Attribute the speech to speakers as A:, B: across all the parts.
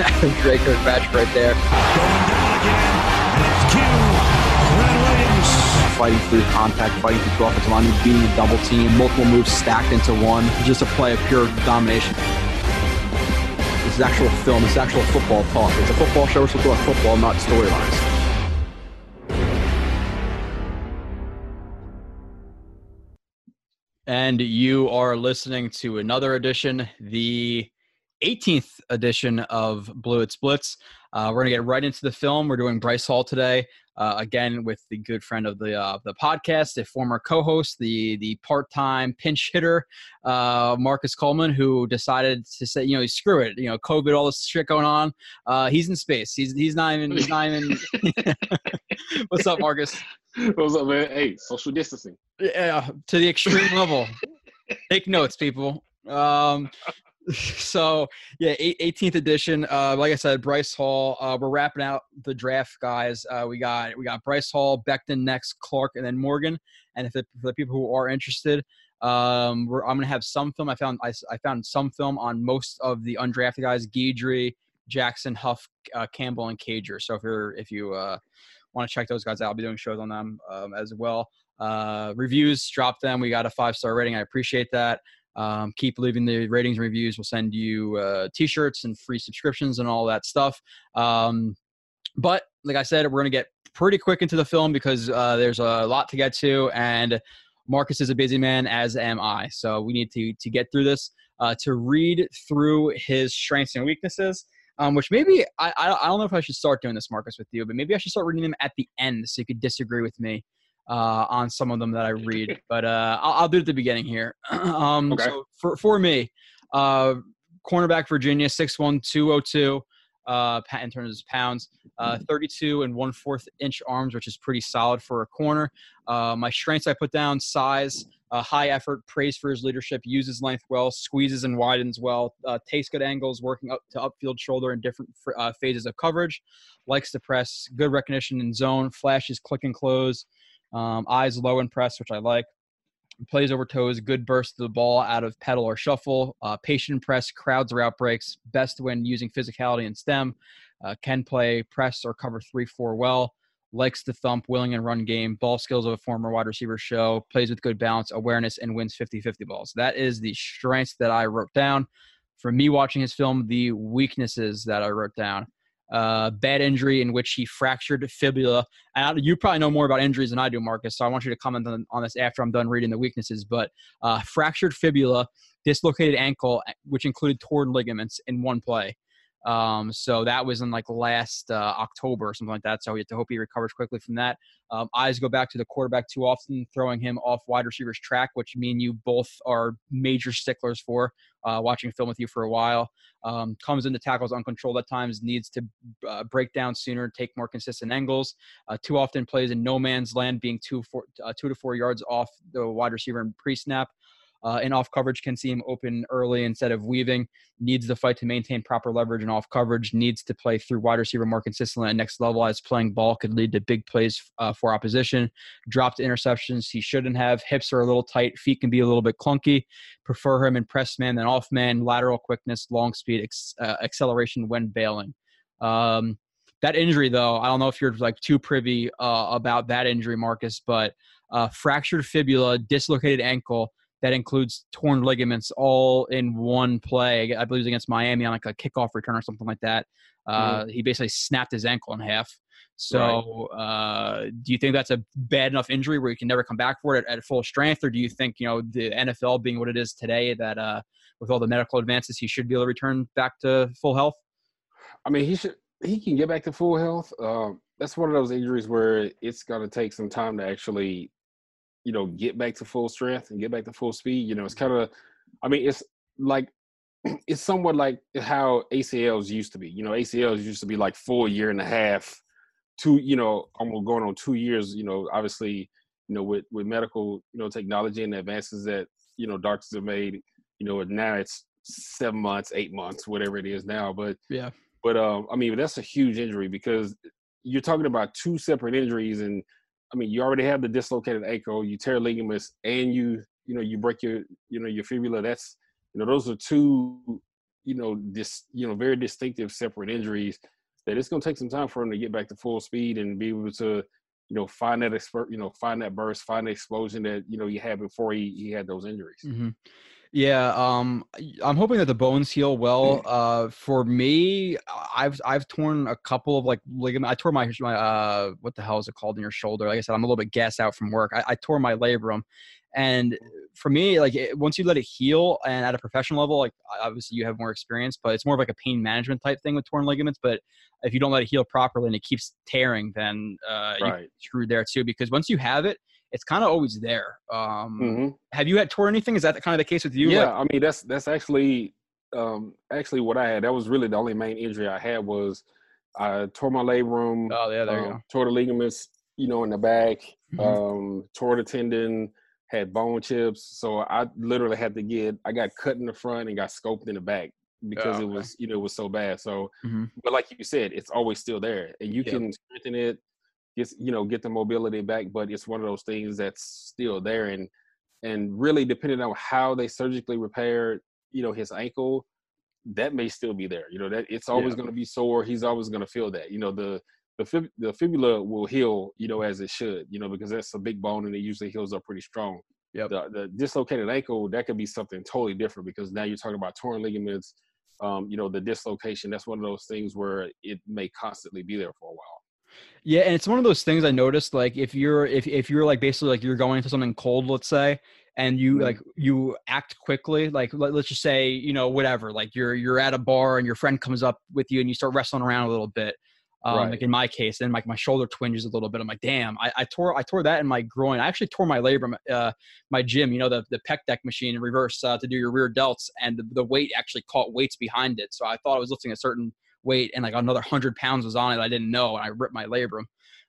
A: out of Drake Kirkpatrick right there. Fighting through contact, fighting through offensive line, beating a double team, multiple moves stacked into one, just a play of pure domination. This is actual film. This is actual football talk. It's a football show. We're supposed to talk football, not storylines. And you are listening to another edition, the 18th edition of Blue It Splits. Uh, we're going to get right into the film. We're doing Bryce Hall today, uh, again with the good friend of the uh, the podcast, a former co-host, the the part-time pinch hitter, uh, Marcus Coleman, who decided to say, you know, screw it, you know, COVID, all this shit going on. Uh, he's in space. He's he's not even. He's not even. What's up, Marcus?
B: What's up, man? Hey, social distancing.
A: Yeah, to the extreme level. Take notes, people. Um, so yeah, 18th edition. Uh, like I said, Bryce Hall. Uh, we're wrapping out the draft, guys. Uh, we got we got Bryce Hall, Becton next, Clark, and then Morgan. And if the, for the people who are interested, um, we're, I'm gonna have some film. I found I, I found some film on most of the undrafted guys: Guidry, Jackson, Huff, uh, Campbell, and Cager. So if you're if you uh, want to check those guys out, I'll be doing shows on them um, as well. Uh, reviews, drop them. We got a five star rating. I appreciate that. Um, keep leaving the ratings and reviews. We'll send you uh, t-shirts and free subscriptions and all that stuff. Um, but like I said, we're gonna get pretty quick into the film because uh, there's a lot to get to, and Marcus is a busy man, as am I. So we need to to get through this uh, to read through his strengths and weaknesses. Um, which maybe I, I don't know if I should start doing this, Marcus, with you, but maybe I should start reading them at the end so you could disagree with me uh, on some of them that I read, but uh, I'll, I'll, do it at the beginning here. um, okay. So for for me, uh, cornerback Virginia, six one two oh two. Uh, in terms of pounds, uh, 32 and one fourth inch arms, which is pretty solid for a corner. Uh, my strengths I put down size, uh, high effort, praise for his leadership, uses length well, squeezes and widens well, uh, takes good angles, working up to upfield shoulder in different uh, phases of coverage, likes to press, good recognition in zone, flashes click and close, um, eyes low and press, which I like. Plays over toes, good burst of the ball out of pedal or shuffle. Uh, patient press, crowds or outbreaks. Best when using physicality and stem. Uh, can play press or cover three four well. Likes to thump, willing and run game. Ball skills of a former wide receiver show. Plays with good balance, awareness, and wins 50-50 balls. That is the strengths that I wrote down. For me watching his film, the weaknesses that I wrote down uh, bad injury in which he fractured fibula. And you probably know more about injuries than I do, Marcus. So I want you to comment on, on this after I'm done reading the weaknesses. But uh, fractured fibula, dislocated ankle, which included torn ligaments in one play. Um, so that was in like last uh, October or something like that. So we have to hope he recovers quickly from that. Um, eyes go back to the quarterback too often, throwing him off wide receivers track, which mean you both are major sticklers for. Uh, watching film with you for a while, um, comes into tackles uncontrolled at times, needs to uh, break down sooner, take more consistent angles. Uh, too often plays in no man's land, being two, four, uh, two to four yards off the wide receiver in pre-snap uh, and off coverage can see him open early instead of weaving. Needs the fight to maintain proper leverage and off coverage. Needs to play through wide receiver more consistently at next level as playing ball could lead to big plays uh, for opposition. Dropped interceptions he shouldn't have. Hips are a little tight. Feet can be a little bit clunky. Prefer him in press man than off man. Lateral quickness, long speed, ex- uh, acceleration when bailing. Um, that injury, though, I don't know if you're like too privy uh, about that injury, Marcus, but uh, fractured fibula, dislocated ankle that includes torn ligaments all in one play. I believe it was against Miami on like a kickoff return or something like that. Uh, mm-hmm. He basically snapped his ankle in half. So, right. uh, do you think that's a bad enough injury where you can never come back for it at, at, full strength, or do you think you know the NFL being what it is today, that uh, with all the medical advances, he should be able to return back to full health?
B: I mean, he should. He can get back to full health. Uh, that's one of those injuries where it's going to take some time to actually you know, get back to full strength and get back to full speed. You know, it's kind of, I mean, it's like, it's somewhat like how ACLs used to be. You know, ACLs used to be like full year and a half, two, you know, almost going on two years. You know, obviously, you know, with with medical, you know, technology and advances that you know doctors have made, you know, now it's seven months, eight months, whatever it is now. But
A: yeah,
B: but um, I mean, that's a huge injury because you're talking about two separate injuries and I mean, you already have the dislocated ankle, you tear ligaments, and you you know you break your you know your fibula. That's you know those are two you know, this, you know, very distinctive separate injuries that it's going to take some time for him to get back to full speed and be able to, you know, find that expert, you know, find that burst, find the explosion that you know he had before he he had those injuries.
A: Mm-hmm. Yeah, um, I'm hoping that the bones heal well. Uh, for me, I've I've torn a couple of like ligament. I tore my my uh, what the hell is it called in your shoulder? Like I said, I'm a little bit gassed out from work. I, I tore my labrum, and for me, like it, once you let it heal, and at a professional level, like obviously you have more experience, but it's more of like a pain management type thing with torn ligaments. But if you don't let it heal properly and it keeps tearing, then uh, right. you're screwed there too. Because once you have it, it's kind of always there. Um, mm-hmm. Have you had tore anything? Is that kind of the case with you?
B: Yeah, like- I mean that's that's actually um, actually what I had. That was really the only main injury I had was I tore my labrum.
A: Oh yeah, there um, you go.
B: Tore the ligaments, you know, in the back. Mm-hmm. Um, tore the tendon. Had bone chips, so I literally had to get. I got cut in the front and got scoped in the back because oh, okay. it was you know it was so bad. So, mm-hmm. but like you said, it's always still there, and you yep. can strengthen it get you know get the mobility back but it's one of those things that's still there. And and really depending on how they surgically repaired you know his ankle that may still be there. You know that it's always yeah. going to be sore. He's always going to feel that. You know the the, fib- the fibula will heal you know as it should you know because that's a big bone and it usually heals up pretty strong.
A: Yeah
B: the, the dislocated ankle that could be something totally different because now you're talking about torn ligaments um, you know the dislocation that's one of those things where it may constantly be there for a while
A: yeah, and it's one of those things I noticed. Like if you're if if you're like basically like you're going into something cold, let's say, and you mm-hmm. like you act quickly. Like let, us just say you know whatever. Like you're you're at a bar and your friend comes up with you and you start wrestling around a little bit. Um, right. Like in my case, then like my shoulder twinges a little bit. I'm like, damn, I, I tore I tore that in my groin. I actually tore my labrum, uh, my gym. You know the the pec deck machine in reverse uh, to do your rear delts, and the, the weight actually caught weights behind it. So I thought I was lifting a certain weight and like another hundred pounds was on it. I didn't know, and I ripped my labrum,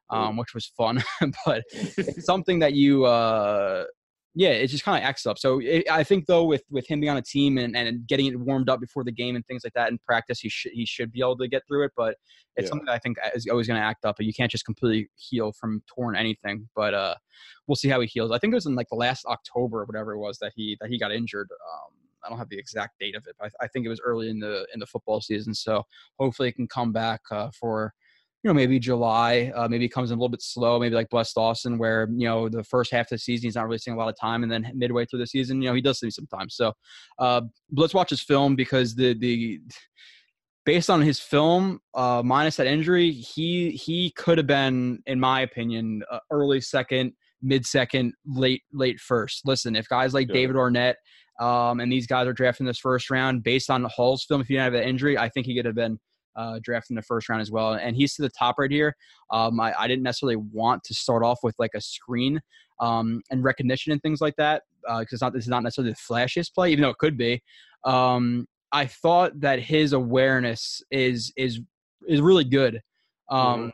A: um, which was fun. but it's something that you, uh, yeah, it just kind of acts up. So it, I think though, with with him being on a team and, and getting it warmed up before the game and things like that in practice, he should he should be able to get through it. But it's yeah. something that I think is always going to act up. You can't just completely heal from torn anything. But uh, we'll see how he heals. I think it was in like the last October or whatever it was that he that he got injured. Um, I don't have the exact date of it, but I, I, think it was early in the in the football season. So hopefully it can come back uh, for you know maybe July. Uh, maybe it comes in a little bit slow. Maybe like Bless Austin, where you know the first half of the season he's not really seeing a lot of time, and then midway through the season, you know he does see some time. So uh, let's watch his film because the the based on his film, uh, minus that injury, he he could have been, in my opinion, uh, early second, mid second, late late first. Listen, if guys like Damon Arnette um, and these guys are drafting this first round based on Hall's film. If he didn't have an injury, I think he could have been uh, drafted in the first round as well. And he's to the top right here. Um, I, I, didn't necessarily want to start off with like a screen um, and recognition and things like that because uh, not this is not necessarily the flashiest play, even though it could be. Um, I thought that his awareness is is is really good. Um, mm-hmm.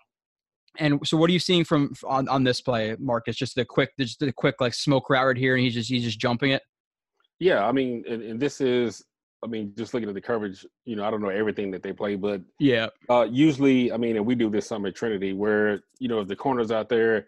A: And so, what are you seeing from on, on this play, Marcus? Just a quick, just a quick like smoke route right here, and he's just he's just jumping it.
B: Yeah, I mean, and, and, this is, I mean, just looking at the coverage, you know, I don't know everything that they play, but
A: yeah,
B: uh, usually, I mean, and we do this some at Trinity where you know if the corner's out there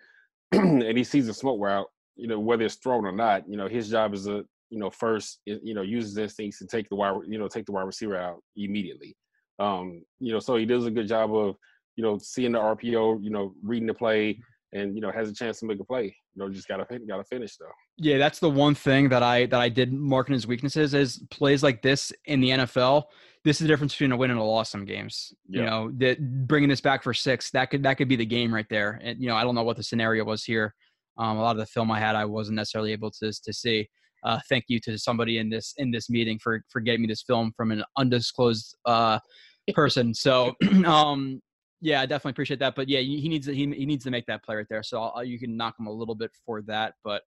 B: and he sees a smoke route, you know, whether it's thrown or not, you know, his job is to, you know, first, you know, uses instincts to take the wide, you know, take the wide receiver out immediately. Um, you know, so he does a good job of, you know, seeing the RPO, you know, reading the play, and you know has a chance to make a play. You know, just gotta gotta finish though.
A: Yeah, that's the one thing that I that I did marking his weaknesses is plays like this in the NFL. This is the difference between a win and a loss. Some games, yeah. you know, that bringing this back for six that could that could be the game right there. And you know, I don't know what the scenario was here. Um, a lot of the film I had, I wasn't necessarily able to to see. Uh, thank you to somebody in this in this meeting for for getting me this film from an undisclosed uh, person. So um, yeah, I definitely appreciate that. But yeah, he needs to, he, he needs to make that play right there. So I'll, you can knock him a little bit for that, but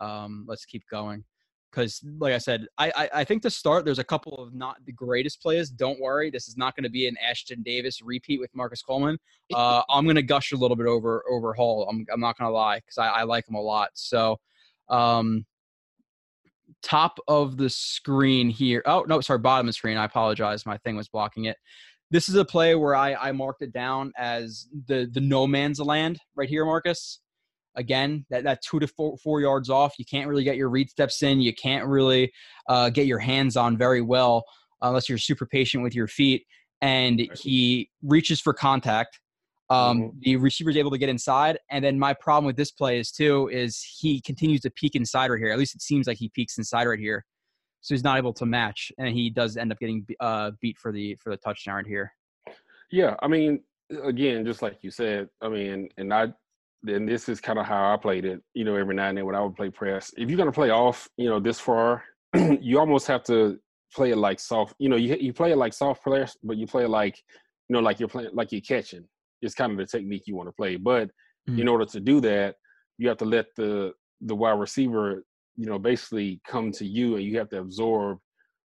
A: um, let's keep going. Because, like I said, I, I, I think to start, there's a couple of not the greatest plays. Don't worry, this is not going to be an Ashtyn Davis repeat with Marcus Coleman. Uh, I'm going to gush a little bit over over Hall. I'm I'm not going to lie because I, I like him a lot. So, um, top of the screen here. Oh no, sorry, bottom of the screen. I apologize. My thing was blocking it this is a play where I, I marked it down as the the no man's land right here, Marcus. Again, that, that two to four, four yards off, you can't really get your read steps in. You can't really uh, get your hands on very well. unless you're super patient with your feet. And he reaches for contact. Um,
B: Mhm.
A: The receiver's able to get inside. And then my problem with this play is too is he continues to peek inside right here. At least it seems like he peeks inside right here. So he's not able to match, and he does end up getting uh, beat for the for the touchdown right here.
B: Yeah, I mean, again, just like you said, I mean, and I, and this is kind of how I played it. You know, every now and then when I would play press, if you're gonna play off, you know, this far, you almost have to play it like soft. You know, you you play it like soft players, but you play it like, you know, like you're playing like you're catching. It's kind of the technique you want to play. But in
A: Mhm.
B: order to do that, you have to let the the wide receiver, you know, basically come to you, and you have to absorb,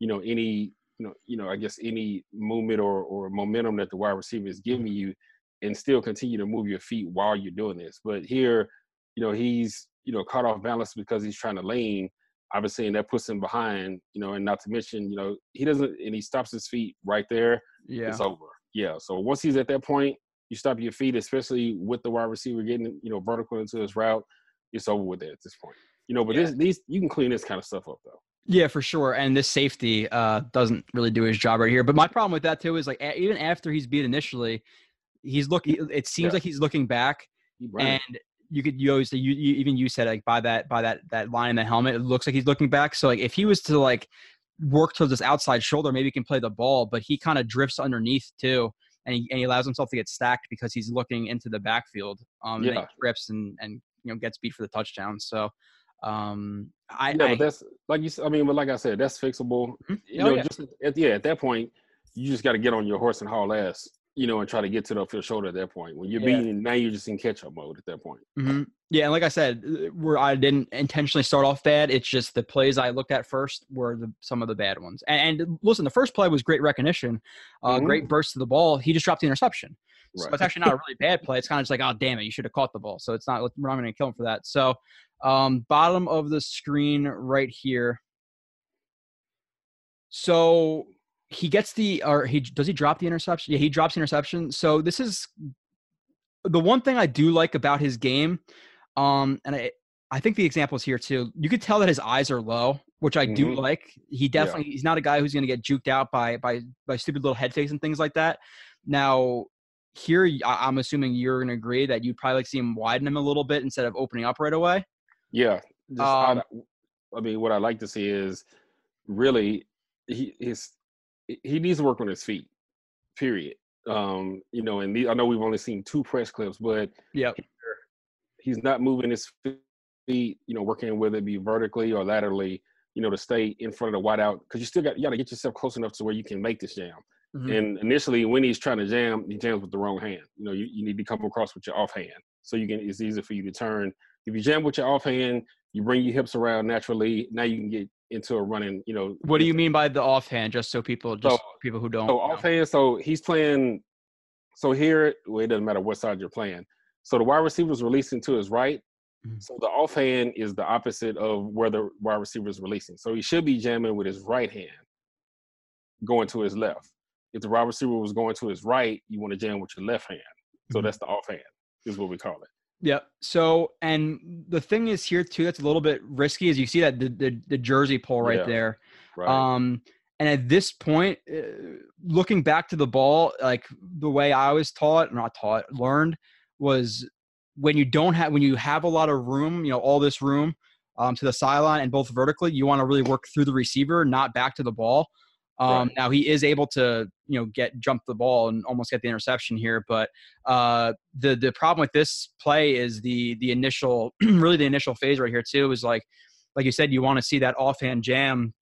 B: you know, any you know, you know, I guess any movement or or momentum that the wide receiver is giving you, and still continue to move your feet while you're doing this. But here, you know, he's you know caught off balance because he's trying to lean. Obviously, and that puts him behind. You know, and not to mention, you know, he doesn't, and he stops his feet right there.
A: Yeah.
B: It's over. Yeah. So once he's at that point, you stop your feet, especially with the wide receiver getting you know vertical into his route. It's over with it at this point. You know, but
A: Yeah.
B: this these you can clean this kind of stuff up though.
A: Yeah, for sure. And this safety uh, doesn't really do his job right here. But my problem with that too is like a- even after he's beat initially, he's looking. It seems
B: Yeah.
A: like he's looking back,
B: He running.
A: and you could you always you, you even you said like by that by that that line in the helmet, it looks like he's looking back. So like if he was to like work towards this outside shoulder, maybe he can play the ball. But he kind of drifts underneath too. And he, and he allows himself to get stacked because he's looking into the backfield. Um, and
B: Yeah.
A: he trips and and you know gets beat for the touchdown. So, um, I,
B: yeah,
A: I
B: but that's like you. I mean, but like I said, that's fixable.
A: Mhm.
B: You
A: Oh,
B: know,
A: yeah.
B: just at, yeah, at that point, you just got to get on your horse and haul ass. You know, and try to get to the upfield shoulder at that point. When you're
A: Yeah.
B: beating, now you're just in catch up mode at that point.
A: hmm Yeah, and like I said, uh, where I didn't intentionally start off bad. It's just the plays I looked at first were the, some of the bad ones. And, and listen, the first play was great recognition, uh,
B: Mhm.
A: great burst to the ball. He just dropped the interception, so
B: Right.
A: it's actually not a really bad play. It's kind of just like, oh damn it, you should have caught the ball. So it's not we're not going to kill him for that. So um, bottom of the screen right here. So he gets the or he does he drop the interception? Yeah, he drops the interception. So this is the one thing I do like about his game, um, and I I think the example is here too. You could tell that his eyes are low, which I do
B: Mhm.
A: like. He definitely he's not a guy who's going to get juked out by by by stupid little head fakes and things like that. Now here, I'm assuming you're going to agree that you'd probably like see him widen him a little bit instead of opening up right away.
B: Yeah. Just,
A: Um,
B: I, I mean, what I like to see is really he his he needs to work on his feet. Period. Um, you know, and the, I know we've only seen two press clips, but
A: yeah,
B: he's not moving his feet. You know, working whether it be vertically or laterally. You know, to stay in front of the wideout because you still got you got to get yourself close enough to where you can make this jam.
A: Mhm.
B: And initially, when he's trying to jam, he jams with the wrong hand. You know, you, you need to come across with your offhand, so you can. It's easier for you to turn. If you jam with your offhand, you bring your hips around naturally. Now you can get into a running. You know,
A: What do you mean by the offhand? Just so people, just
B: So-
A: people who don't.
B: So
A: know.
B: so he's playing. So here, well, it doesn't matter what side you're playing. So the wide receiver is releasing to his right.
A: Mhm.
B: So the offhand is the opposite of where the wide receiver is releasing. So he should be jamming with his right hand, going to his left. If the wide receiver was going to his right, you want to jam with your left hand. So
A: Mhm.
B: that's the offhand, is what we call it.
A: Yep. So, and the thing is here too, that's a little bit risky, is you see that the the, the jersey pull right
B: Yeah.
A: there.
B: Right.
A: Um, and at this point, uh, looking back to the ball, like the way I was taught, not taught, learned, was when you don't have when you have a lot of room, you know, all this room um, to the sideline and both vertically, you want to really work through the receiver, not back to the ball. Um,
B: Right.
A: Now he is able to, you know, get jump the ball and almost get the interception here, but uh, the the problem with this play is the the initial, really the initial phase right here too is like, like you said, you want to see that offhand jam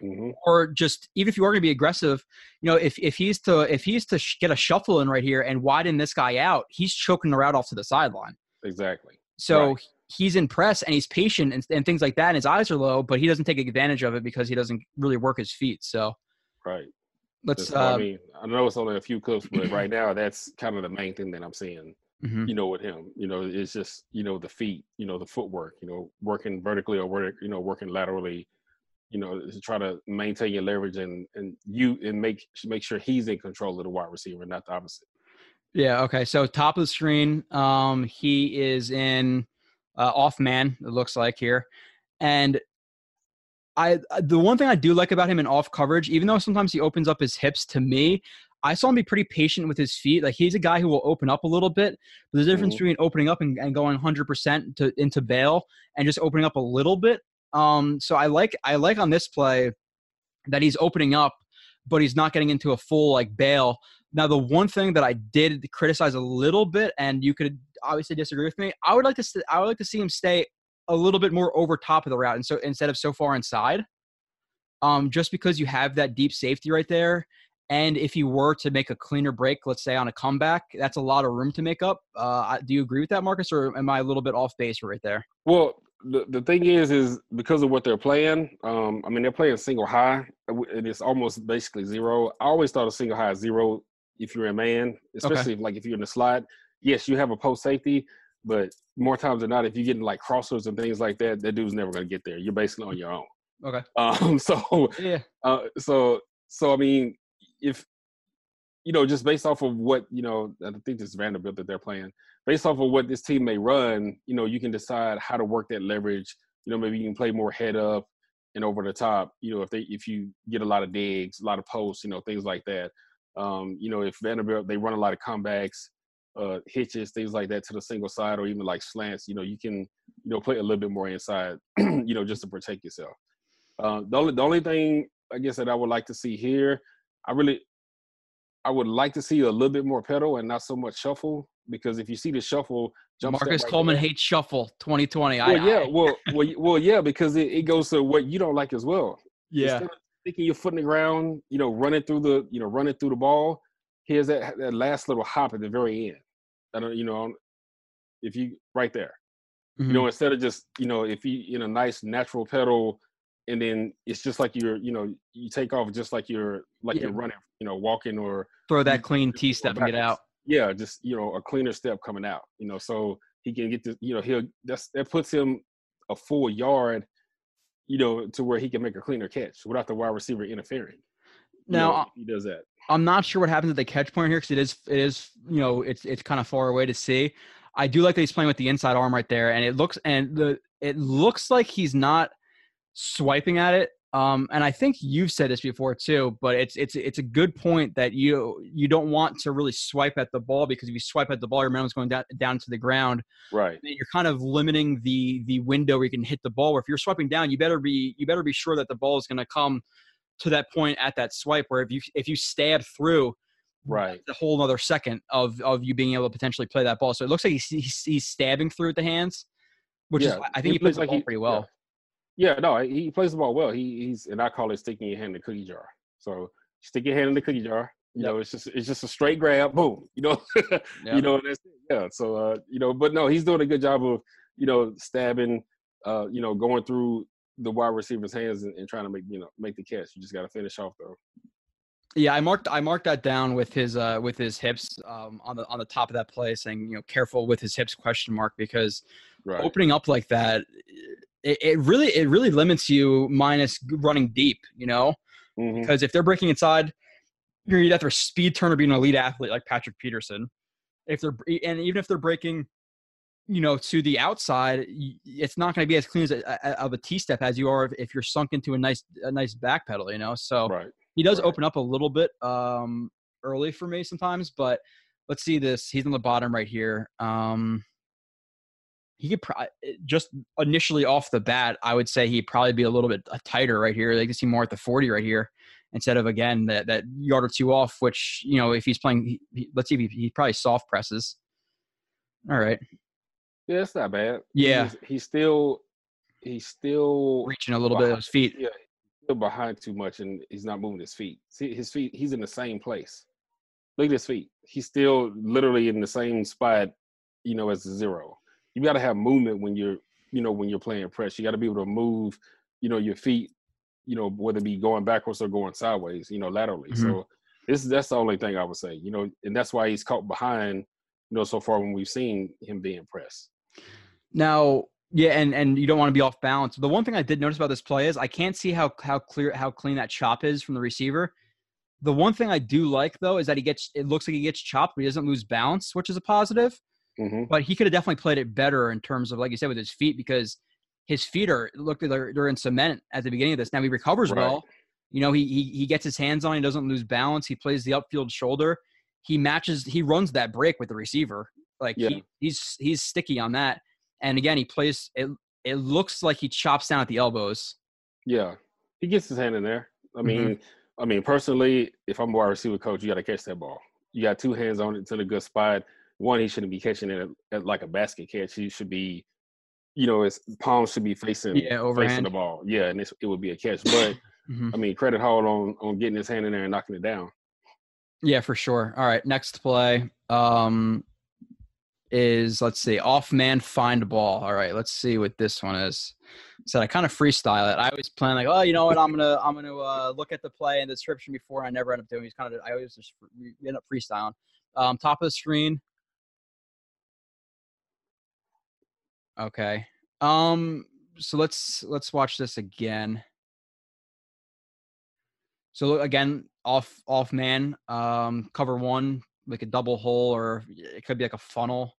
B: hmm
A: or just even if you are going to be aggressive, you know, if if he's to if he's to sh- get a shuffle in right here and widen this guy out, he's choking the route off to the sideline.
B: Exactly.
A: So
B: Right.
A: he's in press and he's patient and, and things like that. And his eyes are low, but he doesn't take advantage of it because he doesn't really work his feet. So
B: Right.
A: let's.
B: That's- I
A: Uh,
B: mean, I know it's only a few clips, but right now that's kind of the main thing that I'm seeing.
A: mhm.
B: you know, with him. You know, it's just, you know, the feet, you know, the footwork, you know, working vertically or work, you know, working laterally, you know, to try to maintain your leverage and and you and make make sure he's in control of the wide receiver, not the opposite.
A: Yeah. Okay. So top of the screen, um, he is in uh, off man. It looks like here, and I the one thing I do like about him in off coverage, even though sometimes he opens up his hips to me, I saw him be pretty patient with his feet. Like he's a guy who will open up a little bit. But there's a difference
B: Mhm.
A: between opening up and, and going 100% to into bail and just opening up a little bit. Um, so I like I like on this play that he's opening up, but he's not getting into a full like bail. Now the one thing that I did criticize a little bit, and you could obviously disagree with me, I would like to st- I would like to see him stay a little bit more over top of the route, and so instead of so far inside, um, just because you have that deep safety right there. And if you were to make a cleaner break, let's say on a comeback, that's a lot of room to make up. Uh, do you agree with that, Marcus, or am I a little bit off base right there?
B: Well, the, the thing is, is because of what they're playing. Um, I mean, they're playing single high, and it's almost basically zero. I always thought a single high is zero if you're a man, especially if, like if you're in the slide. Yes, you have a post safety, but more times than not, if you're getting like crossers and things like that, that dude's never going to get there. You're basically on your own.
A: Okay.
B: Um, so
A: Yeah.
B: uh, so so I mean, if you know, just based off of what you know, I think this Vanderbilt that they're playing. Based off of what this team may run, you know, you can decide how to work that leverage. You know, maybe you can play more head up and over the top. You know, if they if you get a lot of digs, a lot of posts, you know, things like that. Um, you know, if Vanderbilt they run a lot of comebacks, uh, hitches, things like that to the single side, or even like slants. You know, you can you know play a little bit more inside. you know, just to protect yourself. Uh, the only the only thing I guess that I would like to see here, I really, I would like to see a little bit more pedal and not so much shuffle because if you see the shuffle, jump
A: Marcus
B: right
A: Coleman
B: there-
A: hates shuffle 2020. I,
B: Well, yeah,
A: I-
B: well, well, well, yeah, because it, it goes to what you don't like as well.
A: yeah.
B: Instead of sticking your foot in the ground, you know, running through the, you know, running through the ball. Here's that that last little hop at the very end. I don't, you know, if you right there,
A: Mhm.
B: you know, instead of just, you know, if you in a nice natural pedal, and then it's just like you're, you know, you take off just like you're like
A: Yeah.
B: you're running, you know, walking or
A: Throw that clean T step and get out.
B: Yeah, just you know, a cleaner step coming out, you know, so he can get the, you know, he'll that's that puts him a full yard, you know, to where he can make a cleaner catch without the wide receiver interfering. you
A: Now,
B: know,
A: uh,
B: he does that.
A: I'm not sure what happens at the catch point here because it is it is you know it's it's kind of far away to see. I do like that he's playing with the inside arm right there, and it looks and the it looks like he's not swiping at it. Um, and I think you've said this before too, but it's it's it's a good point that you you don't want to really swipe at the ball because if you swipe at the ball, your momentum's going down down to the ground.
B: Right.
A: you're kind of limiting the the window where you can hit the ball. Where if you're swiping down, you better be you better be sure that the ball is going to come to that point at that swipe. Where if you if you stab through,
B: Right.
A: the whole another second of of you being able to potentially play that ball. So it looks like he's he's, he's stabbing through with the hands, which is I think he, plays the ball pretty well.
B: Yeah. yeah, no, he plays the ball well. He he's and I call it sticking your hand in the cookie jar. So stick your hand in the cookie jar. You
A: Yep.
B: know, it's just it's just a straight grab, boom. You know,
A: Yep.
B: you know, and that's it. Yeah. So uh, you know, but no, he's doing a good job of, you know, stabbing, uh, you know, going through the wide receiver's hands and, and trying to make, you know, make the catch. You just gotta finish off though.
A: Yeah, I marked I marked that down with his uh with his hips um on the on the top of that play, saying you know careful with his hips question mark because
B: Right.
A: opening up like that, it, it really it really limits you minus running deep, you know.
B: Mhm.
A: because if they're breaking inside, you're either have to speed turn or be an elite athlete like Patrick Peterson. If they're and even if they're breaking, you know, to the outside, it's not going to be as clean as a, a- of a T step as you are if, if you're sunk into a nice a nice back pedal. You know, so
B: Right.
A: he does
B: right.
A: open up a little bit um, early for me sometimes. But let's see this. He's on the bottom right here. Um, he could pro- just initially off the bat, I would say he'd probably be a little bit uh, tighter right here. They can see more at the 40 right here instead of again that, that yard or two off, which, you know, if he's playing, he- let's see if he, he probably soft presses. All right.
B: Yeah, it's not bad.
A: Yeah.
B: just- He's still he's still
A: Reaching a little bit of his feet.
B: Yeah, he's still behind too much, and he's not moving his feet. See, his feet, he's in the same place. Look at his feet. He's still literally in the same spot, you know, as the zero. You got to have movement when you're, you know, when you're playing press. You got to be able to move, you know, your feet, you know, whether it be going backwards or going sideways, you know, laterally.
A: Mhm.
B: So this that's the only thing I would say, you know, and that's why he's caught behind, you know, so far when we've seen him being pressed.
A: Now, yeah, and and you don't want to be off balance. The one thing I did notice about this play is I can't see how how clear how clean that chop is from the receiver. The one thing I do like though is that he gets it looks like he gets chopped, but he doesn't lose balance, which is a positive.
B: hmm
A: But he could have definitely played it better in terms of like you said with his feet because his feet are look they're, they're in cement at the beginning of this. Now he recovers
B: Right.
A: well. You know, he, he he gets his hands on. He doesn't lose balance. He plays the upfield shoulder. He matches. He runs that break with the receiver. Like
B: Yeah.
A: he, he's he's sticky on that. And again, he plays. It it looks like he chops down at the elbows.
B: Yeah, he gets his hand in there. I
A: Mhm.
B: mean, I mean, personally, if I'm a wide receiver coach, you got to catch that ball. You got two hands on it to the good spot. One, he shouldn't be catching it at, at like a basket catch. He should be, you know, his palms should be facing
A: Yeah,
B: facing the ball. Yeah, and it's, it would be a catch. But
A: Mhm.
B: I mean, credit Hall on on getting his hand in there and knocking it down.
A: Yeah, for sure. All right, next play um, is let's see, off man find ball. All right, let's see what this one is. So I kind of freestyle it. I always plan like, oh, you know what, I'm gonna I'm gonna uh, look at the play and the description before. I never end up doing. It's kind of I always just end up freestyling. Um, top of the screen. Okay. Um. So let's let's watch this again. So again, off off man, um, cover one, like a double hole, or it could be like a funnel.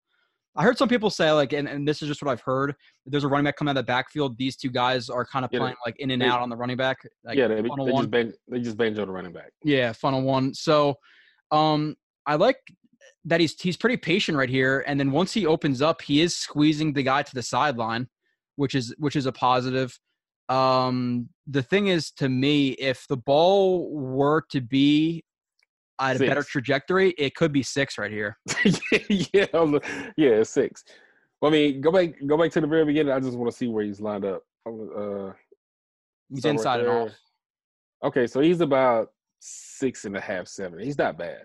A: I heard some people say like, and, and this is just what I've heard. There's a running back coming out of the backfield. These two guys are kind of
B: Yeah,
A: playing like in and
B: they-
A: out on the running back. Like
B: yeah, they, they just ban- they just banjo the running back.
A: Yeah, funnel one. So, um, I like that he's he's pretty patient right here, and then once he opens up, he is squeezing the guy to the sideline, which is which is a positive. Um, the thing is, to me, if the ball were to be at a better trajectory, it could be six right here.
B: yeah, yeah, six. Well, I mean, go back, go back to the very beginning. I just want to see where he's lined up. Uh,
A: He's
B: start right
A: inside and off.
B: Okay, so he's about six and a half, seven. He's not bad.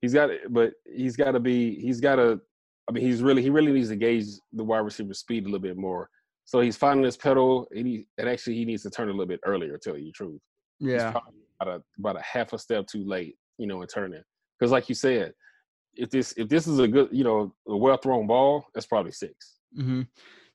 B: He's got, but he's got to be. He's got to. I mean, he's really, he really needs to gauge the wide receiver speed a little bit more. So he's finding his pedal, and he, and actually he needs to turn a little bit earlier. To tell you the truth,
A: Yeah,
B: about a, about a half a step too late, you know, in turning. Because like you said, if this if this is a good, you know, a well thrown ball, that's probably six.
A: hmm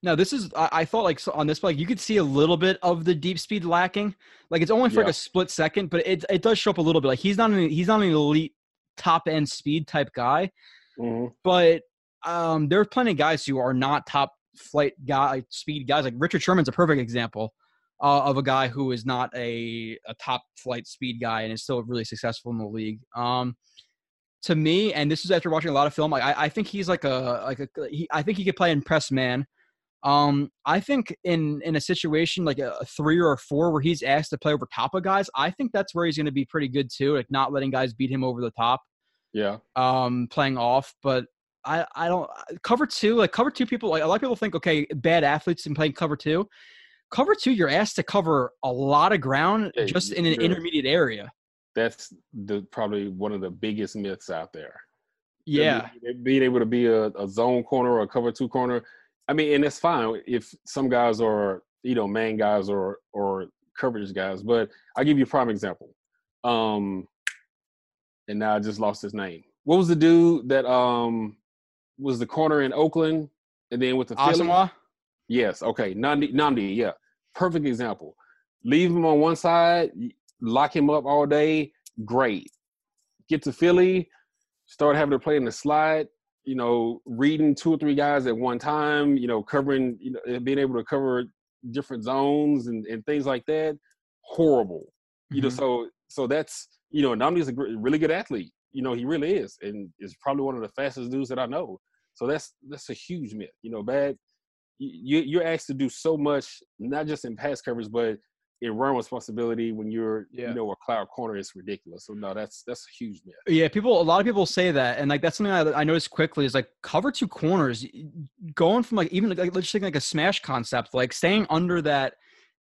A: No, this is. I, I thought like so on this play, you could see a little bit of the deep speed lacking. Like it's only for like a split second, but it it does show up a little bit. Like he's not an he's not an elite top end speed type guy,
B: hmm
A: but um, there are plenty of guys who are not top flight guy speed guys. Like Richard Sherman's a perfect example uh, of a guy who is not a a top flight speed guy and is still really successful in the league. Um, to me, and this is after watching a lot of film, like, I, I think he's like a like a he, I think he could play in press man. Um, I think in in a situation like a, a three or a four where he's asked to play over top of guys, I think that's where he's going to be pretty good too. Like not letting guys beat him over the top
B: Yeah,
A: um playing off but i i don't cover two like cover two people like a lot of people think okay bad athletes in playing cover two cover two you're asked to cover a lot of ground
B: Yeah,
A: just in an intermediate area
B: that's the probably one of the biggest myths out there.
A: yeah
B: being, being able to be a, a zone corner or a cover two corner. I mean, and it's fine if some guys are you know man guys or or coverage guys. But I'll give you a prime example. Um, and now I just lost his name. What was the dude that um was the corner in Oakland and then with the Philly?
A: Asomugha?
B: Yes. Okay. Nnamdi. Nnamdi. Yeah. Perfect example. Leave him on one side, lock him up all day. Great. Get to Philly, start having to play in the slide. You know, reading two or three guys at one time. You know, covering. You know, being able to cover different zones and, and things like that. Horrible. You know,
A: Mhm.
B: so so that's you know, Nnamdi is a really good athlete. You know, he really is, and is probably one of the fastest dudes that I know. So that's that's a huge myth. You know, bad. You you're asked to do so much, not just in pass coverage, but in run responsibility when you're
A: Yeah.
B: you know a cloud corner. is ridiculous. So no, that's that's a huge myth.
A: yeah people a lot of people say that and like that's something i, I noticed quickly is like cover two corners going from like even like let's think like a smash concept like staying under that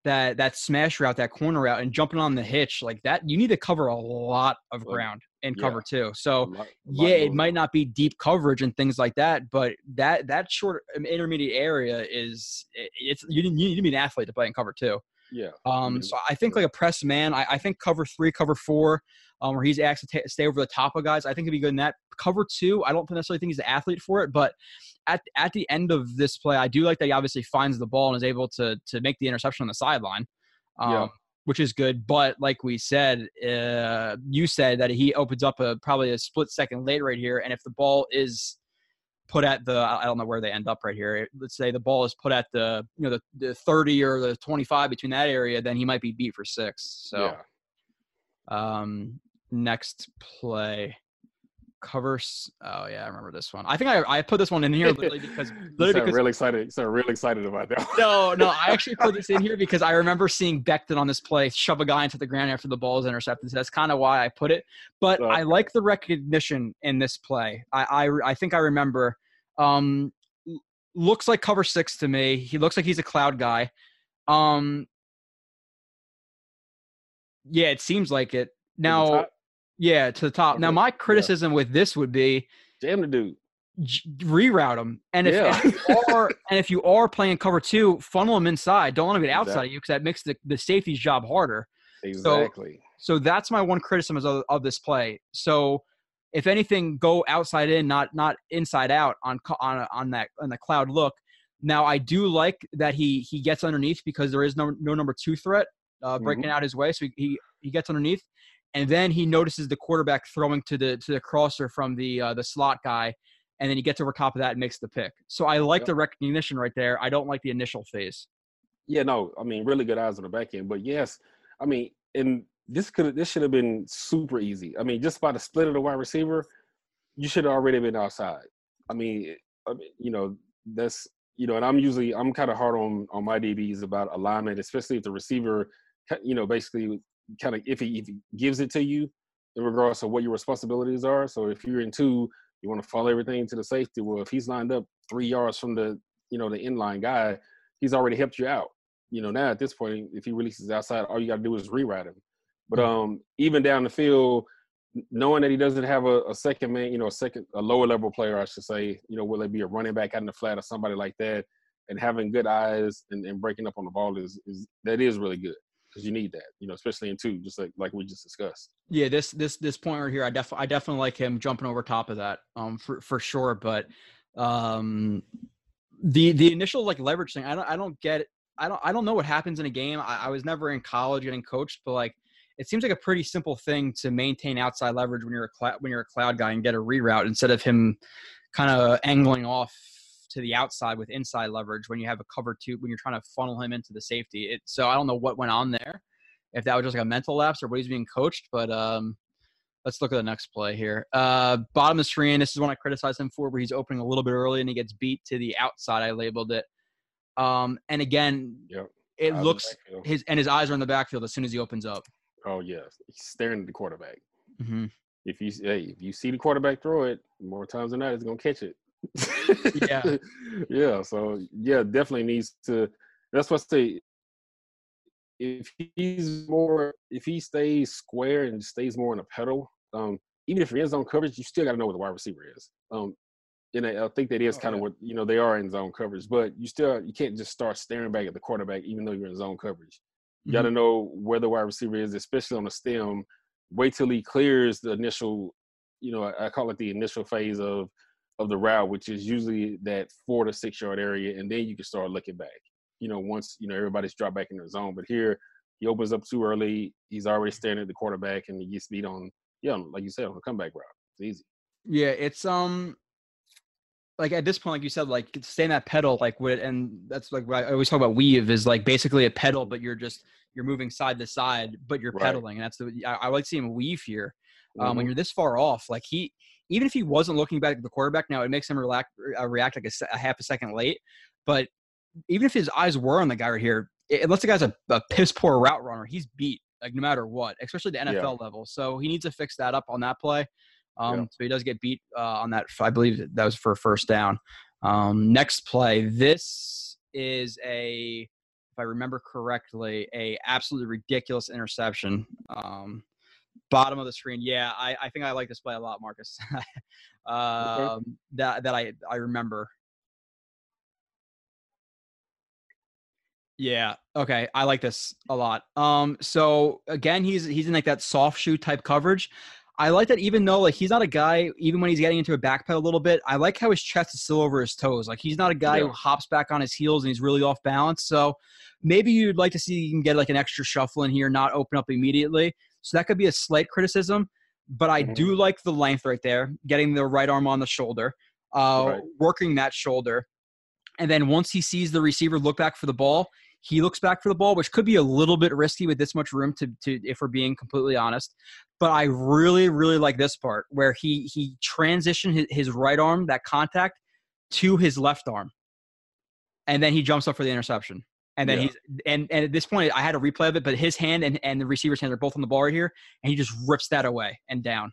A: that that smash route that corner route and jumping on the hitch like that you need to cover a lot of ground in
B: yeah.
A: cover two so
B: lot-
A: yeah, it might not be deep coverage and things like that, but that that short um, intermediate area is it- it's you need, you need to be an athlete to play in cover two.
B: Yeah.
A: Um, so I think like a press man, I, I think cover three, cover four, um, where he's asked to ta stay over the top of guys. I think he'd be good in that. Cover two, I don't necessarily think he's the athlete for it, but at at the end of this play, I do like that he obviously finds the ball and is able to to make the interception on the sideline. Um,
B: Yeah.
A: Which is good, but like we said, uh, you said that he opens up a probably a split second late right here, and if the ball is put at the I don't know where they end up right here. Let's say the ball is put at the you know the, the 30 or the 25 between that area, then he might be beat for six. So
B: yeah.
A: um next play covers oh yeah i remember this one i think i, I put this one in here literally because literally
B: sound
A: because
B: really excited. Sound really excited about that. one.
A: no no i actually put this in here because i remember seeing Becton on this play shove a guy into the ground after the ball is intercepted so that's kind of why i put it but
B: Okay.
A: i like the recognition in this play i i, I think i remember um looks like cover six to me he looks like he's a cloud guy um yeah it seems like it now? Yeah to the top now my
B: yeah.
A: criticism with this would be
B: Jam the dude.
A: j- reroute them. And if,
B: Yeah.
A: if you are and if you are playing cover two, funnel them inside. Don't let them get outside
B: Exactly.
A: of you because that makes the, the safety's job harder.
B: Exactly.
A: So that's my one criticism of, of this play. So if anything, go outside in, not not inside out on on on that on the cloud look. Now I do like that he he gets underneath because there is no no number two threat uh, breaking out his way. So he, he he gets underneath, and then he notices the quarterback throwing to the to the crosser from the uh, the slot guy, and then he gets over top of that and makes the pick. So I like
B: Yep.
A: the recognition right there. I don't like the initial phase.
B: Yeah, no, I mean, really good eyes on the back end. But yes, I mean, and this could this should have been super easy. I mean, just by the split of the wide receiver, you should have already been outside. I mean, I mean, you know, that's you know, and I'm usually I'm kind of hard on on my DBs about alignment, especially if the receiver, you know, basically kind of if he if he gives it to you in regards to what your responsibilities are. So if you're in two, you want to follow everything to the safety. Well, if he's lined up three yards from the you know the inline guy, he's already helped you out. You know, now at this point, if he releases outside, all you got to do is rewrite him. But um, even down the field, knowing that he doesn't have a, a second man, you know, a second, a lower level player, I should say, you know, will it be a running back out in the flat or somebody like that, and having good eyes and, and breaking up on the ball is is that is really good because you need that, you know, especially in two, just like like we just discussed.
A: Yeah, this this this point right here, I def I definitely like him jumping over top of that, um, for for sure. But um, the the initial like leverage thing, I don't I don't get I don't I don't know what happens in a game. I, I was never in college getting coached, but like it seems like a pretty simple thing to maintain outside leverage when you're a cloud when you're a cloud guy and get a reroute instead of him kind of angling off to the outside with inside leverage when you have a cover two when you're trying to funnel him into the safety. It, so I don't know what went on there, if that was just like a mental lapse or what he's being coached. But um, let's look at the next play here. Uh, bottom of the screen. This is one I criticized him for, where he's opening a little bit early and he gets beat to the outside. I labeled it. Um, and again,
B: Yep.
A: it
B: Eyes
A: looks his and his eyes are in the backfield as soon as he opens up.
B: Oh yeah, he's staring at the quarterback.
A: hmm
B: If you hey, if you see the quarterback throw it, more times than not, he's gonna catch it.
A: Yeah.
B: yeah. So yeah, definitely needs to. That's what I say. If he's more, if he stays square and stays more in a pedal, um, even if you're in zone coverage, you still got to know what the wide receiver is. Um, and I, I think that is
A: Oh,
B: kind of
A: yeah.
B: what you know they are in zone coverage, but you still you can't just start staring back at the quarterback even though you're in zone coverage. You got to know where the wide receiver is, especially on the stem. Wait till he clears the initial, you know, I call it the initial phase of of the route, which is usually that four to six yard area, and then you can start looking back. You know, once you know everybody's dropped back in their zone. But here, he opens up too early. He's already staring at the quarterback, and he gets beat on, yeah, like you said, on a comeback route. It's easy.
A: Yeah, it's um like at this point, like you said, like stay in that pedal, like with and that's like what I always talk about weave is like basically a pedal, but you're just you're moving side to side, but you're
B: Right.
A: pedaling. And that's the I, I like seeing weave here. Um, when
B: Mhm.
A: you're this far off, like he even if he wasn't looking back at the quarterback, now it makes him react uh, react like a, a half a second late. But even if his eyes were on the guy right here, it, unless the guy's a, a piss poor route runner, he's beat like no matter what, especially the NFL level. So he needs to fix that up on that play. Um,
B: Yeah.
A: So he does get beat uh, on that. I believe that was for a first down. Um, next play. This is a, if I remember correctly, a absolutely ridiculous interception. Um, bottom of the screen. Yeah, I, I think I like this play a lot, Marcus. um, That that I I remember. Yeah. Okay. I like this a lot. Um. So again, he's he's in like that soft shoe type coverage. I like that even though like he's not a guy, even when he's getting into a backpedal a little bit, I like how his chest is still over his toes. Like he's not a guy who hops back on his heels and he's really off balance. So maybe you'd like to see him get like an extra shuffle in here, not open up immediately. So that could be a slight criticism. But I
B: Mhm.
A: do like the length right there, getting the right arm on the shoulder. uh,
B: Right.
A: working that shoulder. And then once he sees the receiver look back for the ball, he looks back for the ball, which could be a little bit risky with this much room to, to if we're being completely honest. But I really, really like this part where he he transitioned his, his right arm, that contact, to his left arm. And then he jumps up for the interception. And then
B: Yeah.
A: he's and, and at this point I had a replay of it, but his hand and, and the receiver's hand are both on the ball right here, and he just rips that away and down.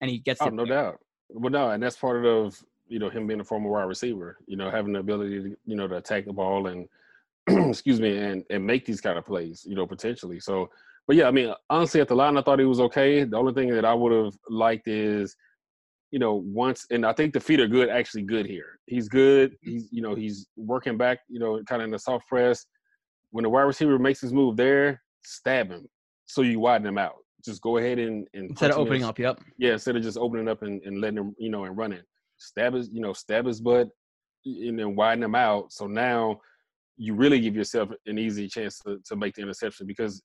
A: And he gets
B: Oh, no doubt. Well, no, and that's part of you know him being a former wide receiver. You know, having the ability to you know to attack the ball and excuse me and and make these kind of plays. You know, potentially. So, but yeah, I mean, honestly, at the line, I thought he was okay. The only thing that I would have liked is, you know, once and I think the feet are good. Actually, good here. He's good. He's you know he's working back. You know, kind of in the soft press. When the wide receiver makes his move there, stab him. So you widen him out. Just go ahead and, and
A: instead of
B: punch him in
A: opening up. Yep.
B: yeah, instead of just opening up and, and letting him, you know, and running. Stab his, you know, stab his butt and then widen him out. So now you really give yourself an easy chance to, to make the interception because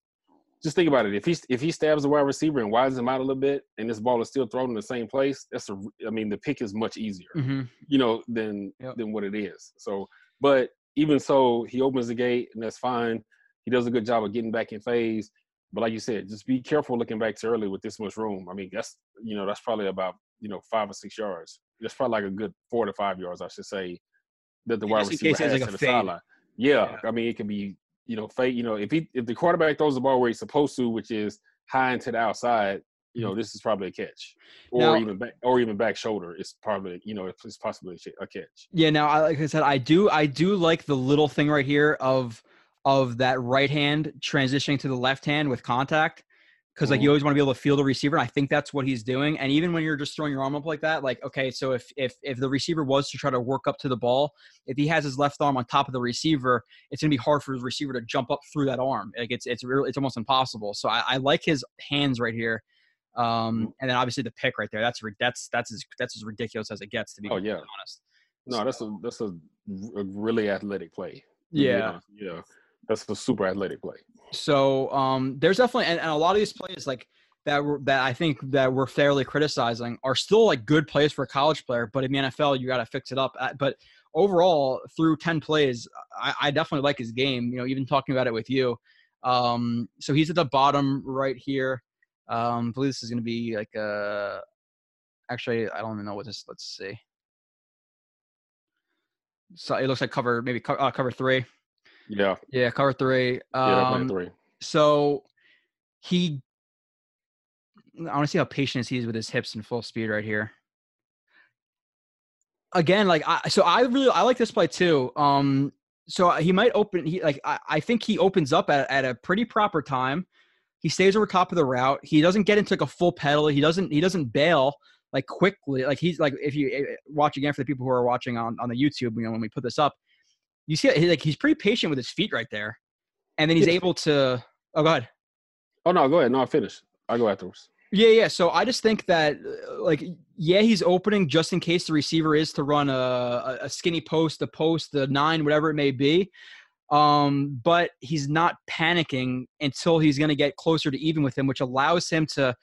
B: just think about it. If he if he stabs the wide receiver and widens him out a little bit and this ball is still thrown in the same place, that's a I mean the pick is much easier,
A: hmm
B: you know, than
A: Yep.
B: than what it is. So but even so, he opens the gate and that's fine. He does a good job of getting back in phase. But like you said, just be careful looking back too early with this much room. I mean, that's you know, that's probably about, you know, five or six yards. That's probably like a good four to five yards, I should say, that the wide receiver has
A: like
B: to the sideline. Yeah,
A: Yeah.
B: I mean, it could be, you know, fade. You know, if he if the quarterback throws the ball where he's supposed to, which is high into the outside, you know, this is probably a catch, or
A: Now-
B: even back, or even back shoulder. It's probably, you know, it's possibly a catch.
A: Yeah, now I like I said, I do I do like the little thing right here of of that right hand transitioning to the left hand with contact. Because like you
B: Mhm.
A: always want to be able to feel the receiver. And I think that's what he's doing. And even when you're just throwing your arm up like that, like okay, so if if if the receiver was to try to work up to the ball, if he has his left arm on top of the receiver, it's gonna be hard for the receiver to jump up through that arm. Like it's it's really it's almost impossible. So I, I like his hands right here. Um, and then obviously the pick right there. That's that's that's as that's as ridiculous as it gets to be
B: Oh, yeah.
A: honest.
B: No, that's a that's a, a really athletic play.
A: Yeah.
B: yeah, that's a super athletic play.
A: So um, there's definitely and, and a lot of these plays like that were that I think that we're fairly criticizing are still like good plays for a college player, but in the NFL you got to fix it up. Uh, But overall, through ten plays, I, I definitely like his game. You know, even talking about it with you. Um, so he's at the bottom right here. Um, I believe this is going to be like a. Actually, I don't even know what this. Let's see. So it looks like cover maybe co- uh, cover three.
B: Yeah,
A: Yeah, cover three.
B: yeah,
A: Um,
B: three.
A: so he I want to see how patient he is with his hips and full speed right here. Again, like I so I really I like this play too. Um so he might open he like I, I think he opens up at, at a pretty proper time. He stays over top of the route. He doesn't get into like a full pedal. He doesn't he doesn't bail like quickly. Like he's like if you eh, watch again for the people who are watching on, on the YouTube, you know, when we put this up, you see he, like he's pretty patient with his feet right there. And then he's
B: Yeah.
A: able to oh go ahead.
B: Oh no, go ahead. No, I finished. I'll go afterwards.
A: Yeah, yeah. So I just think that, uh, like, yeah, he's opening just in case the receiver is to run a, a- a skinny post, a post, the nine, whatever it may be. Um, but he's not panicking until he's going to get closer to even with him, which allows him to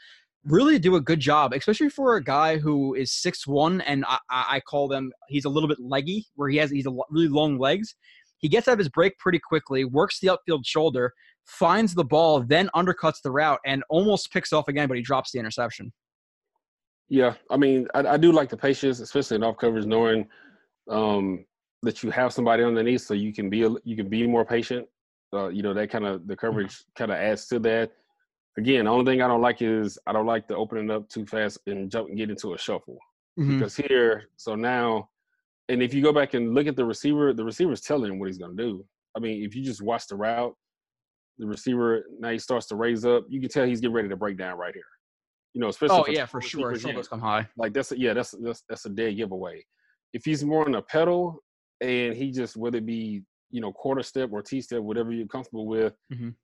A: really do a good job, especially for a guy who is six one, and I, I call them he's a little bit leggy, where he has he's a really long legs. He gets out of his break pretty quickly, works the upfield shoulder, finds the ball, then undercuts the route, and almost picks off again, but he drops the interception.
B: Yeah, I mean, I, I do like the patience, especially in off coverage, knowing um, that you have somebody underneath, so you can be a, you can be more patient. Uh, you know, that kind of the coverage kind of adds to that. Again, the only thing I don't like is I don't like the opening up too fast and jump and get into a shuffle
A: Mhm.
B: because here, so now, and if you go back and look at the receiver, the receiver's telling him what he's going to do. I mean, if you just watch the route, the receiver now he starts to raise up. You can tell he's getting ready to break down right here. You know, especially
A: Oh
B: for
A: yeah, for sure. Shoulders come high.
B: like that's a, yeah, that's that's that's a dead giveaway. If he's more on a pedal and he just whether it be you know quarter step or T step, whatever you're comfortable with,
A: Mhm.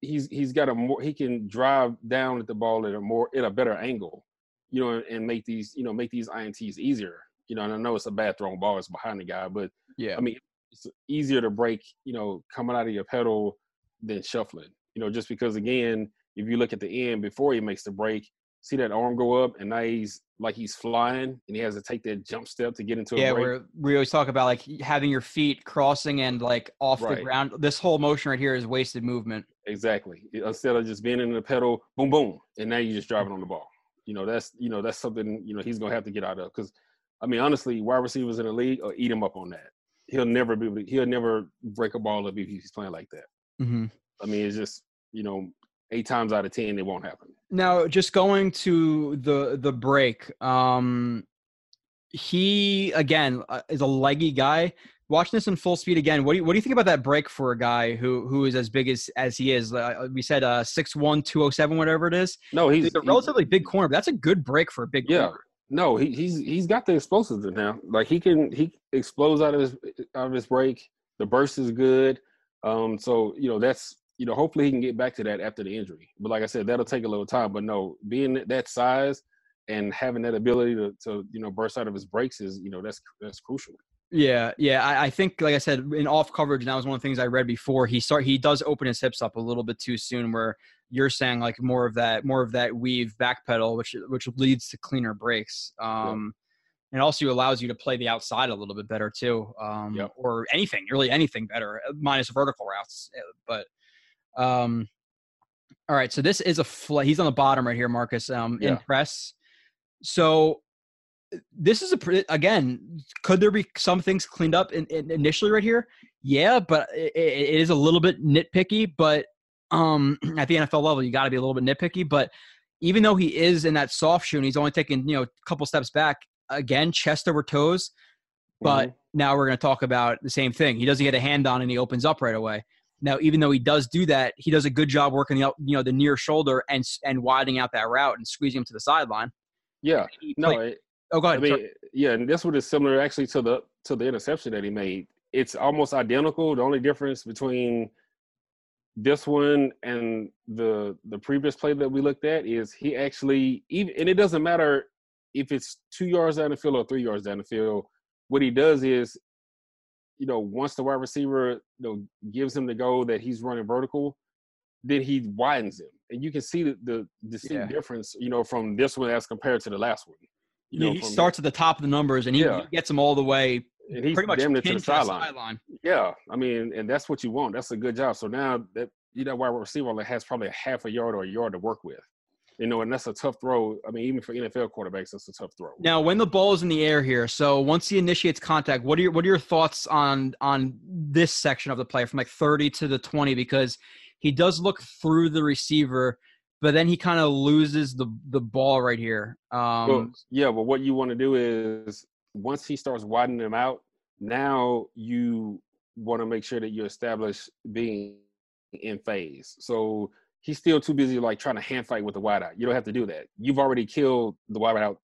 B: he's he's got a more he can drive down at the ball at a more at a better angle, you know, and, and make these you know make these ints easier. You know, and I know it's a bad thrown ball, it's behind the guy, but
A: Yeah.
B: I mean it's easier to break you know coming out of your pedal than shuffling. You know, just because again, if you look at the end before he makes the break, see that arm go up, and now he's like he's flying, and he has to take that jump step to get into
A: yeah, where we always talk about like having your feet crossing and like off the ground. This whole motion right here is wasted movement.
B: Exactly. Instead of just being in the pedal, boom, boom, and now you're just driving on the ball. You know, that's you know that's something you know he's gonna have to get out of because, I mean, honestly, wide receivers in the league will eat him up on that. He'll never be. able to- He'll never break a ball up if he's playing like that.
A: Mm-hmm.
B: I mean, it's just you know, eight times out of ten, it won't happen.
A: Now, just going to the the break. Um, he again uh, is a leggy guy. Watching this in full speed again, what do you what do you think about that break for a guy who who is as big as as he is? Uh, we said uh six one two oh seven whatever it is.
B: No, he's,
A: He's a relatively big corner, but that's a good break for a big
B: Yeah.
A: corner.
B: No, he, he's he's got the explosives in now. Like he can he explodes out of his out of his break. The burst is good. Um, so you know that's you know hopefully he can get back to that after the injury. But like I said, that'll take a little time. But no, being that size and having that ability to, to you know burst out of his breaks is you know that's that's crucial.
A: Yeah, yeah. I, I think, like I said, in off coverage, and that was one of the things I read before. He start he does open his hips up a little bit too soon, where you're saying like more of that more of that weave back pedal, which which leads to cleaner breaks. Um, and also allows you to play the outside a little bit better too, um, or anything really anything better minus vertical routes. uh, But um, all right, so this is a fl- he's on the bottom right here, Marcus. Um, in press. So this is a again could there be some things cleaned up in, in initially right here yeah but it, it is a little bit nitpicky but um at the nfl level you got to be a little bit nitpicky but even though he is in that soft shoe and he's only taking you know a couple steps back again chest over toes but
B: Mhm.
A: now we're going to talk about the same thing he doesn't get a hand on and he opens up right away now even though he does do that he does a good job working the you know the near shoulder and and widening out that route and squeezing him to the sideline
B: yeah, no, it,
A: oh go
B: I mean, yeah, and this one is similar actually to the to the interception that he made. It's almost identical. The only difference between this one and the the previous play that we looked at is he actually even and it doesn't matter if it's two yards down the field or three yards down the field. What he does is, you know, once the wide receiver you know gives him the go that he's running vertical, then he widens him, and you can see the, the distinct
A: Yeah.
B: difference, you know, from this one as compared to the last one. You
A: Yeah,
B: know,
A: he
B: the-
A: starts at the top of the numbers and he,
B: Yeah.
A: he gets them all the way
B: and he's
A: pretty much
B: damn to the sideline.
A: sideline.
B: Yeah, I mean, and that's what you want. That's a good job. So now that you know wide receiver only has probably a half a yard or a yard to work with. You know, and that's a tough throw. I mean, even for NFL quarterbacks, that's a tough throw.
A: Now, when the ball is in the air here, so once he initiates contact, what are your what are your thoughts on on this section of the play from like 30 to the 20? Because he does look through the receiver, but then he kind of loses the the ball right here. Um,
B: Well, yeah, but what you want to do is once he starts widening them out, now you want to make sure that you establish being in phase. So he's still too busy like trying to hand fight with the wideout. You don't have to do that. You've already killed the wideout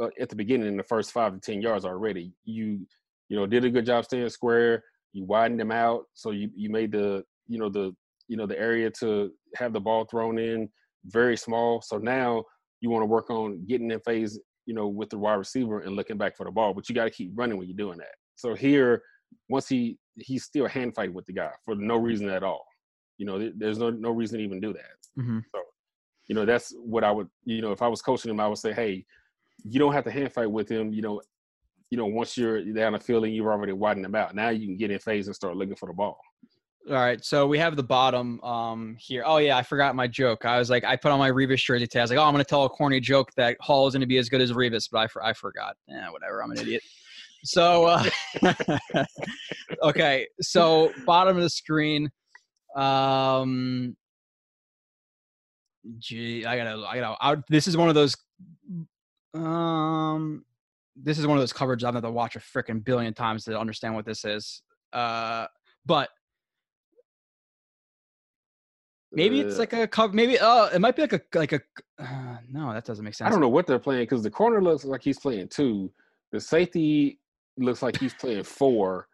B: uh, at the beginning in the first five to ten yards already. You you know did a good job staying square. You widened them out, so you you made the you know the you know the area to have the ball thrown in very small. So now you want to work on getting in phase, you know, with the wide receiver and looking back for the ball. But you got to keep running when you're doing that. So here, once he he's still hand fighting with the guy for no reason at all. You know, there- there's no no reason to even do that.
A: mhm.
B: You know, that's what I would. You know, if I was coaching him, I would say, hey, you don't have to hand fight with him. You know, you know, once you're down the field and you've already widened them out, now you can get in phase and start looking for the ball.
A: All right, so we have the bottom um, here. Oh yeah, I forgot my joke. I was like, I put on my Revis jersey today. I was like, oh, I'm going to tell a corny joke that Hall is going to be as good as Revis, but I, for- I forgot. Yeah, whatever. I'm an idiot. So, uh, okay, so bottom of the screen. Um, gee, I gotta, I gotta. I, this is one of those. Um, this is one of those coverages I've had to watch a freaking billion times to understand what this is. Uh, but Maybe it's
B: Uh,
A: like a cover. Maybe oh, it might be like a like a. Uh, no, that doesn't make sense.
B: I don't know what they're playing because the corner looks like he's playing two. The safety looks like he's playing four.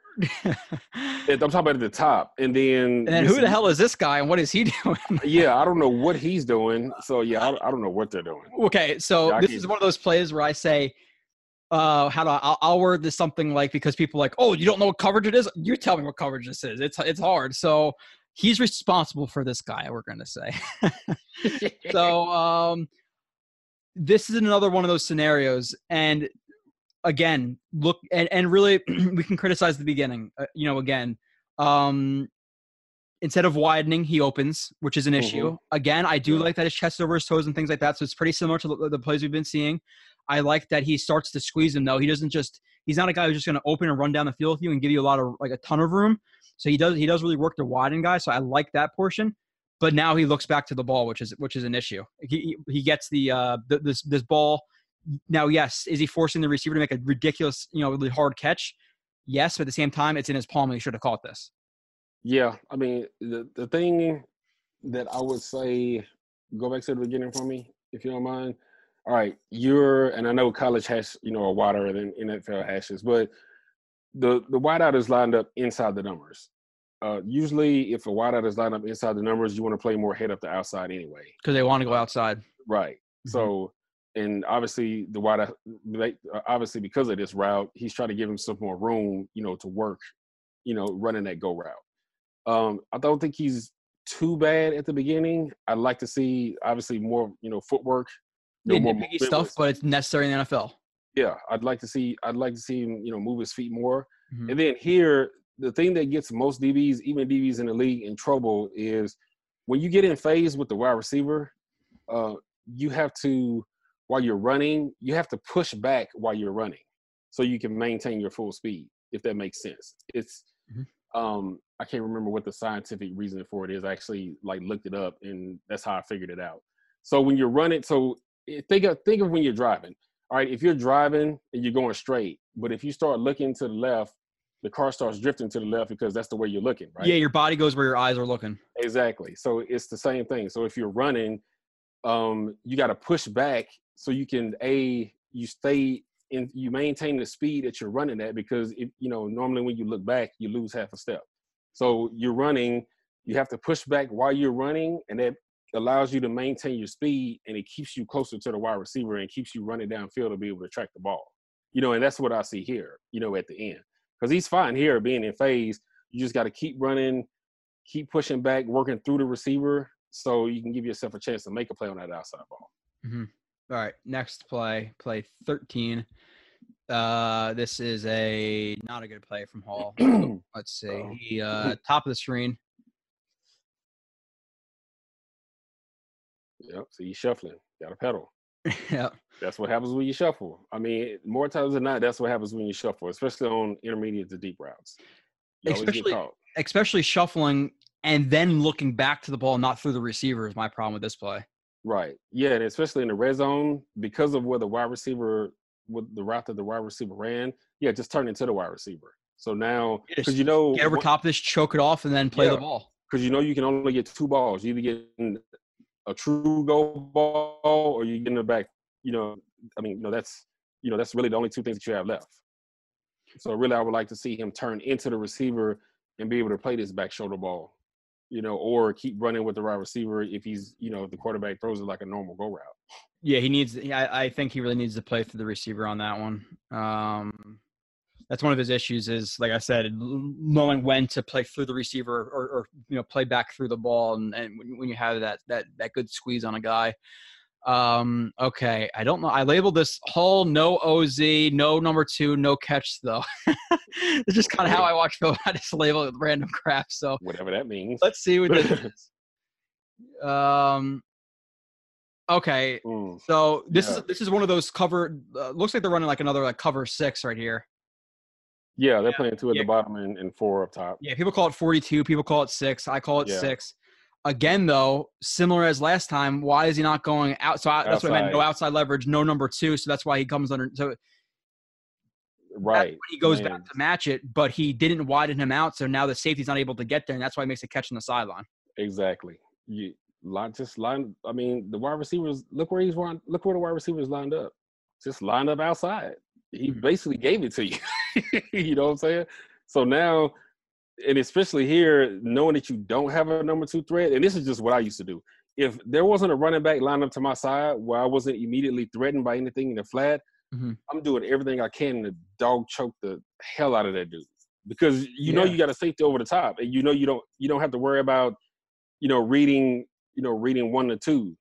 B: I'm talking about at the top, and then
A: and then who the hell is this guy and what is he doing?
B: Yeah, I don't know what he's doing. So yeah, I, I don't know what they're doing.
A: okay, so
B: Yeah,
A: this is one of those plays where I say, uh, how do I? I'll, I'll word this something like because people are like, oh, you don't know what coverage it is. You tell me what coverage this is. It's it's hard. So he's responsible for this guy. We're gonna say. so um this is another one of those scenarios, and again, look and and really, we can criticize the beginning. Uh, you know, again, um, instead of widening, he opens, which is an issue.
B: Mhm.
A: Again, I do
B: Yeah.
A: like that his chest over his toes and things like that. So it's pretty similar to the, the plays we've been seeing. I like that he starts to squeeze him though. He doesn't just he's not a guy who's just going to open and run down the field with you and give you a lot of like a ton of room. So he does he does really work to widen guys. So I like that portion. But now he looks back to the ball, which is which is an issue. He he- gets the uh th- this this ball. Now, yes, is he forcing the receiver to make a ridiculous you know really hard catch? Yes, but at the same time, it's in his palm. and He should have caught this.
B: Yeah, I mean the the thing that I would say go back to the beginning for me, if you don't mind. All right, you're and I know college has you know a wider than NFL hashes, but the the wideout is lined up inside the numbers. Uh, usually, if a wideout is lined up inside the numbers, you want to play more head up the outside anyway.
A: because they want to go outside.
B: Right.
A: Mhm.
B: So, and obviously the wide uh, obviously because of this route, he's trying to give him some more room, you know, to work, you know, running that go route. Um, I don't think he's too bad at the beginning. I'd like to see obviously more, you know, footwork, you know,
A: stuff, but it's necessary in the NFL.
B: yeah, I'd like to see. I'd like to see him, you know, move his feet more.
A: Mhm.
B: And then here, the thing that gets most DBs, even DBs in the league, in trouble is when you get in phase with the wide receiver. Uh, you have to, while you're running, you have to push back while you're running, so you can maintain your full speed. If that makes sense, it's.
A: Mhm.
B: Um, I can't remember what the scientific reason for it is. I actually like looked it up, and that's how I figured it out. So when you're running, so eh, think of think of when you're driving all right, if you're driving and you're going straight, but if you start looking to the left, the car starts drifting to the left because that's the way you're looking, right?
A: Yeah, your body goes where your eyes are looking.
B: Exactly. So it's the same thing. So if you're running, um, you got to push back so you can a you stay in you maintain the speed that you're running at because if you know normally when you look back you lose half a step. So you're running, you have to push back while you're running, and that allows you to maintain your speed and it keeps you closer to the wide receiver and keeps you running downfield to be able to track the ball. You know, and that's what I see here. You know, at the end because he's fine here being in phase. You just got to keep running, keep pushing back, working through the receiver, so you can give yourself a chance to make a play on that outside ball. Mm-hmm.
A: All right, next play, play 13. Uh, this is a not a good play from Hall. Let's see.
B: Uh-oh.
A: He uh, top of the screen.
B: Yep. So you shuffling, got to pedal.
A: yeah,
B: That's what happens when you shuffle. I mean, more times than not, that's what happens when you shuffle, especially on intermediate to deep routes. You
A: Especially- especially shuffling and then looking back to the ball, not through the receiver, is my problem with this play.
B: Right. Yeah, and especially in the red zone because of where the wide receiver, with the route that the wide receiver ran. Yeah, just turn into the wide receiver. So now, because you know,
A: Get over
B: one-
A: top of this, choke it off, and then play the ball.
B: because you know you can only get two balls. You either get a true goal ball or you get in the back. You know, I mean, you know that's you know that's really the only two things that you have left. So really, I would like to see him turn into the receiver and be able to play this back shoulder ball. You know, or keep running with the wide receiver if he's you know if the quarterback throws it like a normal go route.
A: Yeah, he needs. I, I think he really needs to play through the receiver on that one. Um, that's one of his issues. Is like I said, knowing when to play through the receiver or, or you know play back through the ball, and, and when you have that that that good squeeze on a guy. Um, okay, I don't know. I labeled this Hall no OZ, no number two, no catch though. it's just kind of how I watch film. I just label it random crap. So
B: Whatever that means.
A: let's see what this is. Um. Okay,
B: Mm,
A: so this
B: Yeah.
A: is this is one of those cover. Uh, looks like they're running like another like cover six right here.
B: yeah, they're playing two at
A: yeah.
B: the bottom and, and four up top.
A: Yeah, people call it forty-two. People call it six. I call it
B: Yeah.
A: six. Again, though, similar as last time. Why is he not going out? So I, that's what I meant. No
B: Outside.
A: outside leverage. No number two. So that's why he comes under. So
B: Right.
A: when he goes
B: Man.
A: back to match it, but he didn't widen him out. So now the safety's not able to get there, and that's why he makes a catch on the sideline.
B: Exactly. You line just line. I mean, the wide receivers. Look where he's run. Look where the wide receivers lined up. Just lined up outside. He
A: Mhm.
B: basically gave it to you. you know what I'm saying? So now, and especially here, knowing that you don't have a number two threat, and this is just what I used to do. If there wasn't a running back lined up to my side where I wasn't immediately threatened by anything in the flat,
A: Mhm.
B: I'm doing everything I can to dog choke the hell out of that dude because you know you got a safety over the top, and you know you don't you don't have to worry about you know reading you know reading one to two.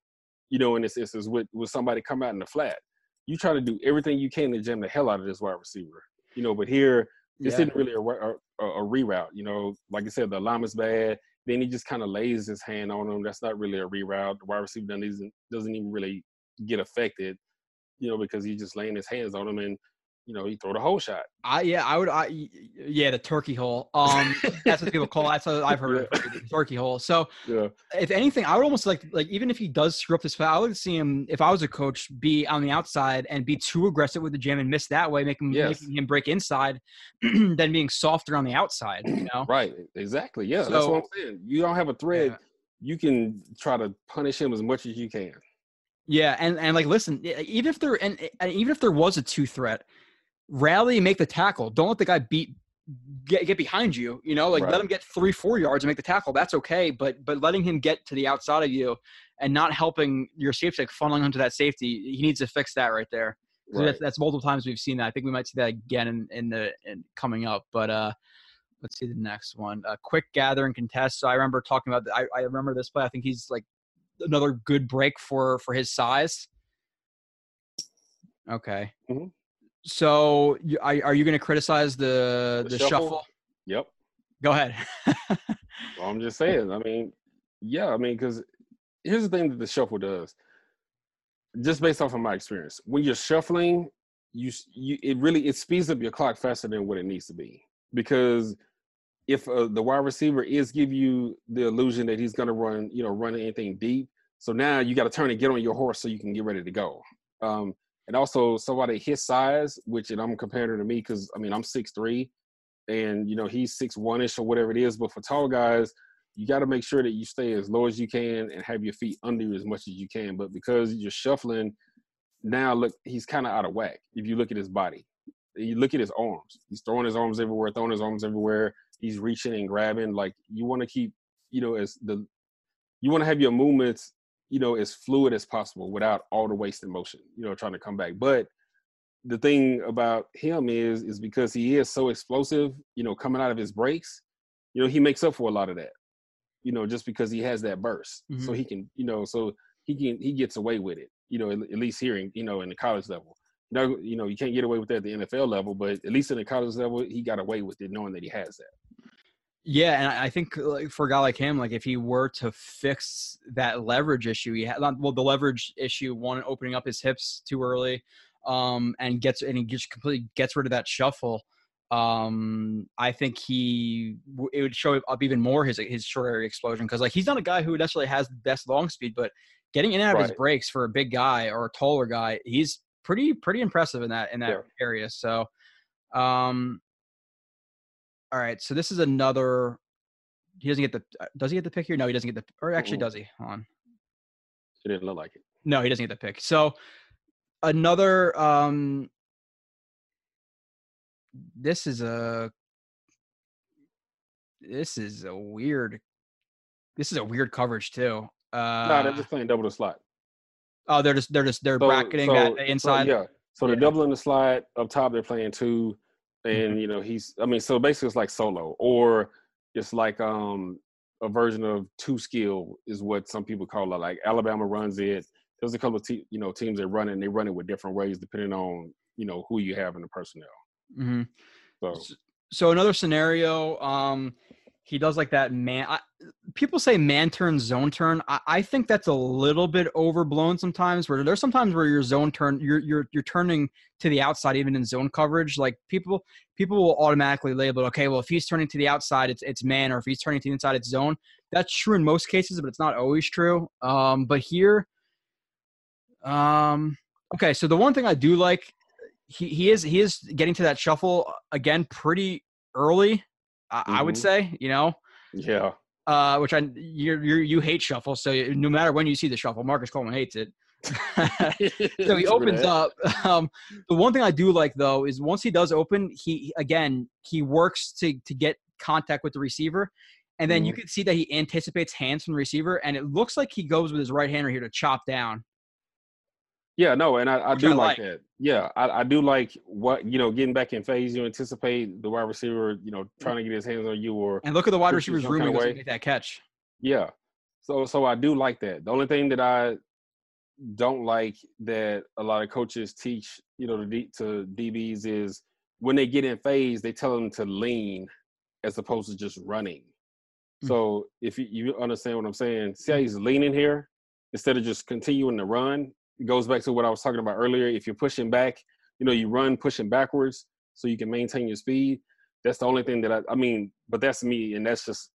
B: you know, in this instance with with somebody come out in the flat. You try to do everything you can to jam the hell out of this wide receiver, you know. But here, this
A: Yeah.
B: isn't really a, a, a a reroute. You know, like I said, the alignment's bad. Then he just kind of lays his hand on him. That's not really a reroute. The wide receiver doesn't doesn't even really get affected, you know, because he's just laying his hands on him and you know he throw the whole shot.
A: I yeah, I would. I yeah, the turkey hole. Um, that's what people call. That's what I've heard. Of, it, the turkey hole. So
B: Yeah,
A: if anything, I would almost like like even if he does screw up this foul, I would see him if I was a coach be on the outside and be too aggressive with the jam and miss that way, making
B: Yes.
A: making him break inside, than being softer on the outside. You know.
B: right. Exactly. Yeah, that's what I'm saying. You don't have a thread.
A: Yeah.
B: You can try to punish him as much as you can.
A: Yeah, and and like listen, even if there and, and even if there was a two threat, rally and make the tackle. Don't let the guy beat get get behind you. You know, like
B: Right.
A: let him get three four yards and make the tackle. That's okay, but but letting him get to the outside of you and not helping your safety like funneling onto that safety, he needs to fix that right there.
B: Right.
A: That's, that's multiple times we've seen that. I think we might see that again in in the in coming up. But uh, let's see the next one. Uh, quick gather and contest. So I remember talking about. The, I I remember this play. I think he's like another good break for for his size. Okay.
B: Mhm.
A: So you, are, are you going to criticize the the,
B: The
A: shuffle?
B: shuffle? Yep.
A: Go ahead.
B: Well, I'm just saying. I mean, yeah. I mean, because here's the thing that the shuffle does. Just based off of my experience, when you're shuffling, you you it really it speeds up your clock faster than what it needs to be. Because if uh, the wide receiver is give you the illusion that he's going to run, you know, run anything deep, so now you got to turn and get on your horse so you can get ready to go. Um, and also somebody his size, which and I'm comparing to me because I mean I'm six three, and you know he's six one ish or whatever it is. But for tall guys, you got to make sure that you stay as low as you can and have your feet under you as much as you can. But because you're shuffling, now look he's kind of out of whack. If you look at his body, you look at his arms. He's throwing his arms everywhere, throwing his arms everywhere. He's reaching and grabbing. Like you want to keep, you know, as the you want to have your movements, you know, as fluid as possible without all the wasted motion. You know, trying to come back, but the thing about him is is because he is so explosive, you know, coming out of his breaks, you know, he makes up for a lot of that. You know, just because he has that burst. So
A: Mhm.
B: he can, you know, so he can he gets away with it, you know, at, at least here in, you know, in the college level. Know, you know, you can't get away with that at the NFL level, but at least in the college level, he got away with it knowing that he has that.
A: Yeah, and I think like for a guy like him, like if he were to fix that leverage issue, he had well the leverage issue, one opening up his hips too early, um, and gets and he just completely gets rid of that shuffle. Um, I think he it would show up even more his his short area explosion because like he's not a guy who necessarily has the best long speed, but getting in and out of his breaks for a big guy or a taller guy, he's pretty pretty impressive in that in that
B: Yeah.
A: area. So, um, all right, so this is another. He doesn't get the. uh, Does he get the pick here? No, he doesn't get the. Or actually,
B: Mm-mm.
A: does he? Hold on.
B: It didn't look like it.
A: No, he doesn't get the pick. So another. Um, this is a. This is a weird. This is a weird coverage too. Uh,
B: no, they're just playing double the slot.
A: oh, they're just they're just they're
B: So-
A: bracketing
B: so-
A: that
B: so,
A: the inside.
B: yeah. So they're
A: Yeah.
B: doubling the slide up top. They're playing two, and
A: Mhm.
B: you know he's. I mean, so basically it's like solo, or it's like um a version of two skill is what some people call it. Like Alabama runs it. There's a couple of te- you know teams that run it. and They run it with different ways depending on you know who you have in the personnel.
A: hmm
B: So
A: so another scenario um he does like that man I, people say man turn zone turn. I, I think that's a little bit overblown sometimes where there's sometimes where your zone turn you're you're you're turning to the outside even in zone coverage. Like people people will automatically label okay well if he's turning to the outside it's it's man or if he's turning to the inside it's zone. That's true in most cases but it's not always true. Um but here um okay so the one thing i do like he, he is he is getting to that shuffle again pretty early. I, I would
B: Mhm.
A: say, you know,
B: yeah,
A: uh, which I you you you hate shuffle, so no matter when you see the shuffle, Marcus Coleman hates it. so he opens up. Um, the one thing I do like though is once he does open, he again he works to to get contact with the receiver, and then you
B: Mhm.
A: can see that he anticipates hands from the receiver, and it looks like he goes with his right hand right here to chop down.
B: Yeah, no, and I, I do like,
A: like.
B: that. Yeah, I, I do like what you know, getting back in phase. You anticipate the wide receiver, you know, trying to get his hands on you, or
A: And look at the wide receiver's room. To
B: way.
A: make that catch.
B: yeah. So, so I do like that. The only thing that I don't like that a lot of coaches teach, you know, to, D, to DBs is when they get in phase, they tell them to lean as opposed to just running. Mm-hmm. So if you, you, understand what I'm saying, see how he's leaning here instead of just continuing to run. It goes back to what I was talking about earlier. If you're pushing back, you know, you run pushing backwards so you can maintain your speed. That's the only thing that I, I mean, but that's me, and that's just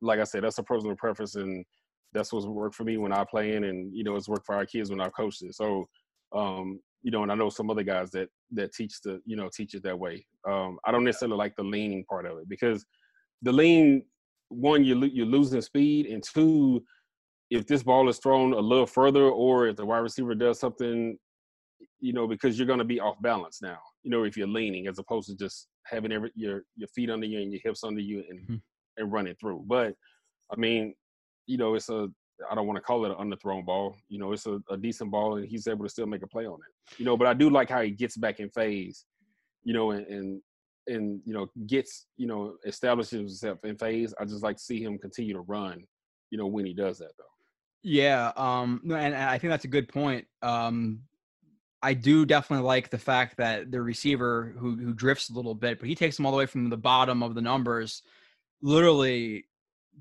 B: like I said, that's a personal preference, and that's what's worked for me when I play in, and you know, it's worked for our kids when I've coached it. So, um, you know, and I know some other guys that that teach the, you know, teach it that way. Um, I don't necessarily like the leaning part of it because the lean, one, you you're losing speed, and two, if this ball is thrown a little further, or if the wide receiver does something, you know, because you're going to be off balance now. You know, if you're leaning as opposed to just having every your your feet under you and your hips under you and mm-hmm. and running through. But I mean, you know, it's a I don't want to call it an underthrown ball. You know, it's a, a, decent ball, and he's able to still make a play on it. You know, but I do like how he gets back in phase. You know, and and, and you know gets you know establishes himself in phase. I just like to see him continue to run. You know, when he does that though.
A: Yeah, um, and I think that's a good point. Um, I do definitely like the fact that the receiver who who drifts a little bit, but he takes them all the way from the bottom of the numbers, literally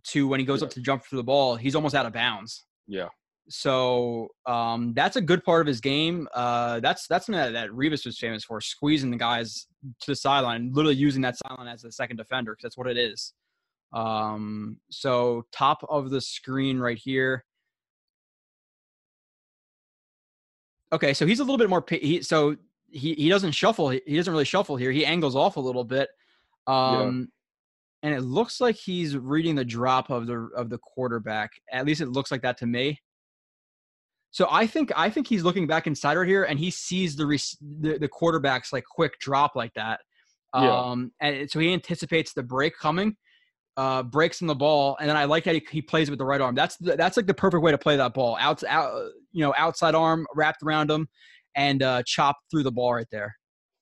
A: to when he goes yeah. up to jump for the ball, he's almost out of bounds.
B: Yeah.
A: So um, that's a good part of his game. Uh, that's that's something that, that Revis was famous for, squeezing the guys to the sideline, literally using that sideline as the second defender because that's what it is. Um, so top of the screen right here. Okay, so he's a little bit more. He, so he he doesn't shuffle. He doesn't really shuffle here. He angles off a little bit. Um, and it looks like he's reading the drop of the of the quarterback. At least it looks like that to me. So I think I think he's looking back inside right here, and he sees the the, the quarterback's like quick drop like that. Yeah. Um, and so he anticipates the break coming, uh, breaks in the ball, and then I like that he, he plays with the right arm. That's the, that's like the perfect way to play that ball. Out, out you know, outside arm wrapped around him, and uh, chop through the ball right there.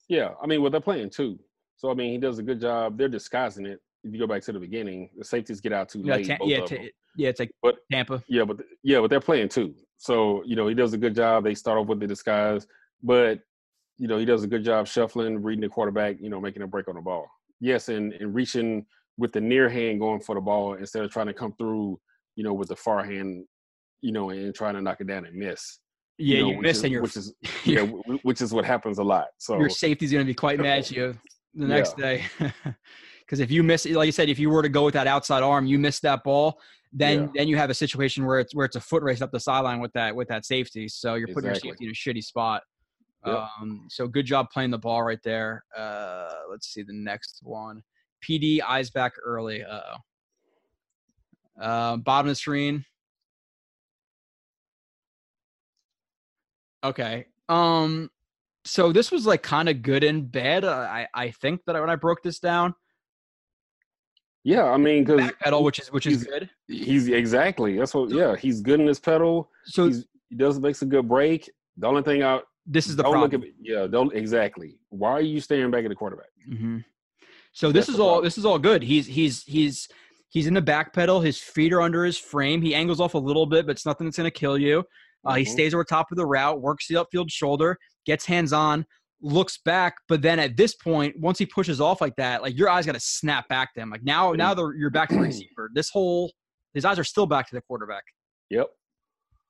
B: Yeah, I mean, well, they're playing too. So I mean, he does a good job. They're disguising it if you go back to the beginning, the safeties get out too yeah, late. Ta-
A: yeah, t- yeah, it's like but, Tampa.
B: Yeah, but yeah, but they're playing too. So you know he does a good job. They start off with the disguise, but you know he does a good job shuffling, reading the quarterback. You know, making a break on the ball. Yes, and and reaching with the near hand going for the ball instead of trying to come through. You know, with the far hand. You know, and trying to knock it down and miss.
A: Yeah,
B: you,
A: know, you miss, and you're
B: which is yeah, which is what happens a lot. So
A: your safety's going to be quite mad at you the next yeah. day. Because if you miss, like you said, if you were to go with that outside arm, you miss that ball, then yeah. then you have a situation where it's where it's a foot race up the sideline with that with that safety. So you're putting exactly. your safety in a shitty spot. Yep. Um, so good job playing the ball right there. Uh, let's see the next one. PD eyes back early. Uh, uh bottom of the screen. Okay. Um. So this was like kind of good and bad. Uh, I I think that when I broke this down.
B: Yeah, I mean, because
A: pedal, which is which is good.
B: He's exactly that's what. Yeah, he's good in his pedal. So he's, he does makes a good break. The only thing out.
A: This is the don't problem.
B: Look at, yeah, don't exactly. Why are you staring back at the quarterback?
A: Mm-hmm. So this is all. This is all good. He's he's he's he's in the back pedal. His feet are under his frame. He angles off a little bit, but it's nothing that's going to kill you. Uh, mm-hmm. He stays over top of the route, works the upfield shoulder, gets hands on, looks back, but then at this point, once he pushes off like that, like your eyes got to snap back to him. Like now, now you're back to the receiver. This whole his eyes are still back to the quarterback.
B: Yep.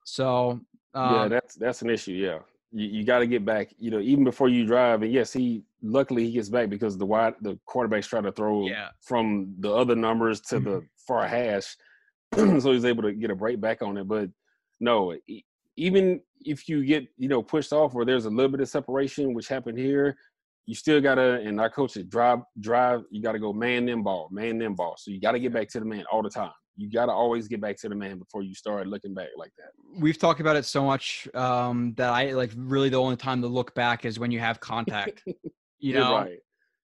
A: So
B: um, yeah, that's that's an issue. Yeah, you, you got to get back. You know, even before you drive. And yes, he luckily he gets back because the wide the quarterback's trying to throw
A: yeah.
B: from the other numbers to the mm-hmm. far hash, so he's able to get a break back on it. But no, even if you get you know pushed off or there's a little bit of separation, which happened here, you still gotta. And our coach said, drive, drive. You gotta go man them ball, man them ball. So you gotta get back to the man all the time. You gotta always get back to the man before you start looking back like that.
A: We've talked about it so much um, that I like. Really, the only time to look back is when you have contact. You know. Right.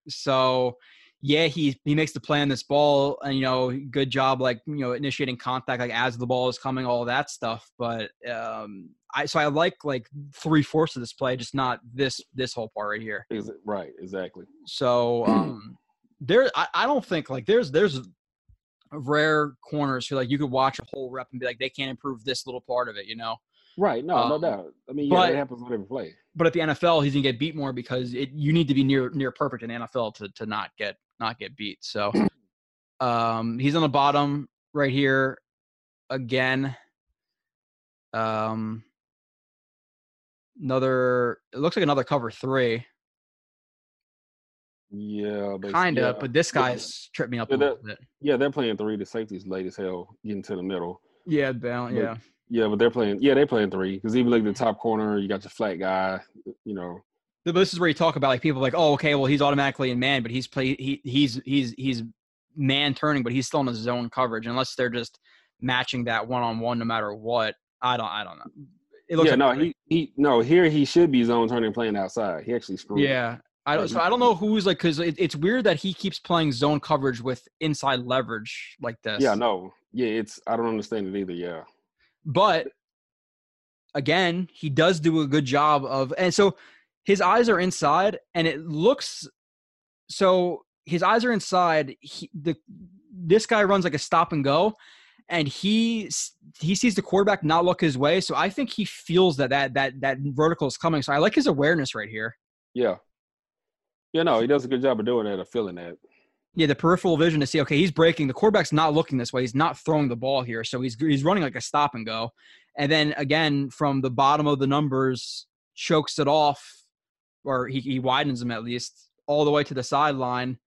A: So yeah, he he makes the play on this ball, and you know, good job like you know initiating contact like as the ball is coming, all that stuff. But um, I so I like like three fourths of this play, just not this this whole part right here.
B: Is it right? Exactly.
A: So um, there, I, I don't think like there's there's rare corners who like you could watch a whole rep and be like they can't improve this little part of it, you know.
B: Right. No, no
A: Um,
B: doubt. I mean, yeah,
A: but-
B: that happens on every play.
A: But at the NFL, he's gonna get beat more because it, you need to be near near perfect in the NFL to to not get not get beat. So um, he's on the bottom right here again. Um, another. It looks like another cover three,
B: Yeah, but
A: kind of.
B: yeah.
A: But this
B: Yeah.
A: guy's tripped me up a
B: Yeah,
A: little bit.
B: yeah, they're playing three. The safety's late as hell, getting to the middle.
A: Yeah, bal-
B: But-
A: yeah.
B: Yeah, but they're playing. Yeah, they're playing three because even like the top corner, you got your flat guy. You know,
A: But This is where you talk about like people like, oh, okay, well he's automatically in man, but he's play he he's he's he's man turning, but he's still in his zone coverage unless they're just matching that one on one no matter what. I don't I don't know. It looks
B: yeah,
A: like
B: no, he he no here he should be zone turning playing outside. He actually screwed.
A: yeah. I don't, so I don't know who's like because it, it's weird that he keeps playing zone coverage with inside leverage like this.
B: Yeah, no. Yeah, it's I don't understand it either. Yeah.
A: but again, he does do a good job of, and so his eyes are inside, and it looks so his eyes are inside. He, the this guy runs like a stop and go, and he he sees the quarterback not look his way. So I think he feels that that that that vertical is coming. So I like his awareness right here.
B: Yeah. Yeah, no, he does a good job of doing that, of feeling that.
A: Yeah, the peripheral vision to see, okay, he's breaking. The quarterback's not looking this way. He's not throwing the ball here. So he's he's running like a stop and go. And then again, from the bottom of the numbers, chokes it off, or he, he widens them at least all the way to the sideline.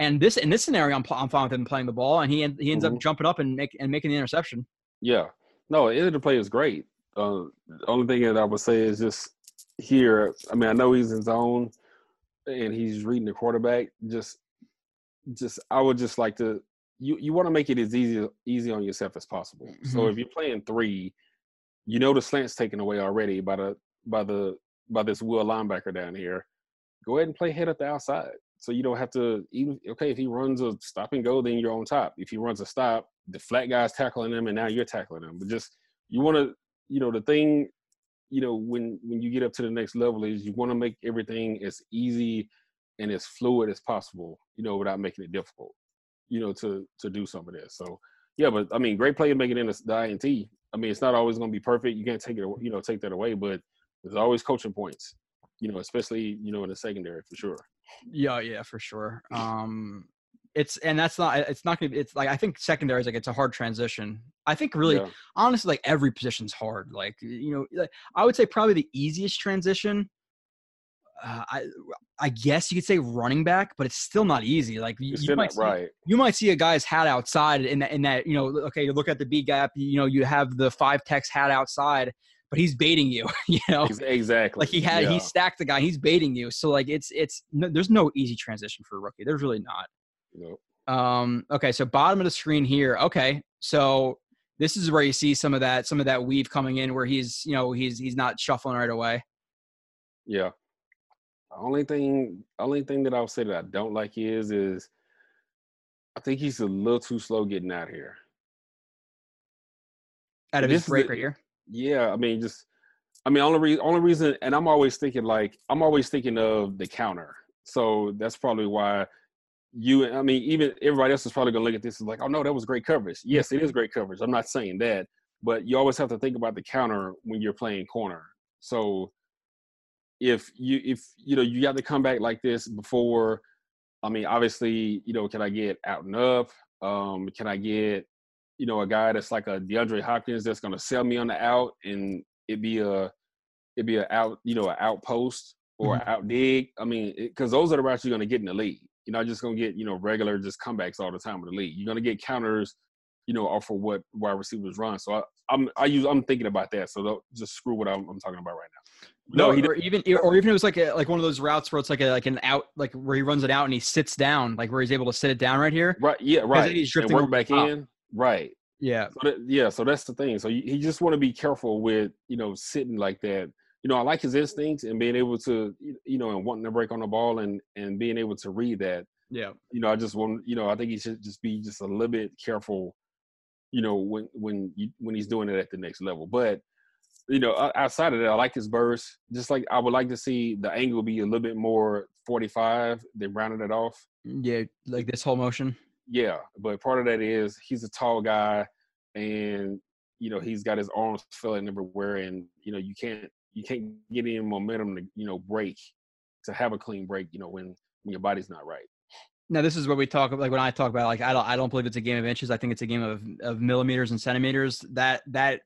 A: And this in this scenario, I'm, I'm fine with him playing the ball, and he he ends up
B: Mhm.
A: jumping up and make and making the interception.
B: Yeah. No, the play is great. Uh, the only thing that I would say is just here. I mean, I know he's in zone and he's reading the quarterback. Just, just I would just like to. You you want to make it as easy easy on yourself as possible. So
A: Mhm.
B: if you're playing three, you know the slant's taken away already by the by the by this will linebacker down here. Go ahead and play head at the outside. So you don't have to even okay if he runs a stop and go, then you're on top. If he runs a stop, the flat guy's tackling him, and now you're tackling him. But just you want to, you know, the thing, you know, when when you get up to the next level is you want to make everything as easy and as fluid as possible, you know, without making it difficult, you know, to to do some of this. So yeah, but I mean, great play it in the, the INT. I mean, it's not always going to be perfect. You can't take it, you know, take that away, but there's always coaching points, you know, especially you know in the secondary for sure.
A: Yeah, yeah, for sure. Um, it's and that's not it's not gonna be it's like I think secondary is like it's a hard transition. I think really
B: Yeah.
A: honestly like every position's hard. Like you know, like, I would say probably the easiest transition. Uh, I I guess you could say running back, but it's still not easy. Like you, you might see,
B: right.
A: you might see a guy's hat outside in that in that you know okay you look at the B gap you know you have the five tech hat outside, but he's baiting you. You know,
B: Exactly.
A: like he had
B: yeah.
A: he stacked the guy he's baiting you. So like it's it's no, there's no easy transition for a rookie. There's really not. Um, okay, so bottom of the screen here. Okay, so this is where you see some of that some of that weave coming in where he's you know he's he's not shuffling right away.
B: Yeah. The only thing, only thing that I would say that I don't like is, is I think he's a little too slow getting out of here.
A: Out of
B: This
A: his break
B: the-
A: right here.
B: Yeah, I mean, just, I mean, only reason, only reason, and I'm always thinking like, I'm always thinking of the counter. So that's probably why you, I mean, even everybody else is probably gonna look at this and like, oh no, that was great coverage. Yes, it is great coverage. I'm not saying that, but you always have to think about the counter when you're playing corner. So if you, if you know, you got to come back like this before. I mean, obviously, you know, can I get out and up? Um, can I get you know, a guy that's like a DeAndre Hopkins that's gonna sell me on the out and it be a it be a out, you know, an outpost or
A: Mhm.
B: out dig. I mean, because those are the routes you're gonna get in the league. You're not just gonna get you know regular just comebacks all the time in the league. You're gonna get counters, you know, off of what wide receivers run. So I, I'm I use I'm thinking about that. So don't just screw what I'm, I'm talking about right now.
A: No,
B: No,
A: or even or even it was like a like one of those routes where it's like a like an out like where he runs it out and he sits down like where he's able to sit it down right here.
B: right, yeah, right.
A: he's
B: and work back
A: top.
B: in, right.
A: Yeah,
B: So that, yeah, so that's the thing. So you, you just want to be careful with you know sitting like that. You know, I like his instincts and being able to you know and wanting to break on the ball and and being able to read that.
A: yeah.
B: You know, I just want you know I think he should just be just a little bit careful. You know when when you, when he's doing it at the next level, but you know outside of that, I like his burst. Just like I would like to see the angle be a little bit more forty five. They rounded it off.
A: Mm, yeah, like this whole motion.
B: Yeah, but part of that is he's a tall guy, and you know he's got his arms filling everywhere, and you know you can't you can't get any momentum to you know break to have a clean break. You know when when your body's not right.
A: Now this is where we talk about, like when I talk about like I don't I don't believe it's a game of inches. I think it's a game of of millimeters and centimeters. That that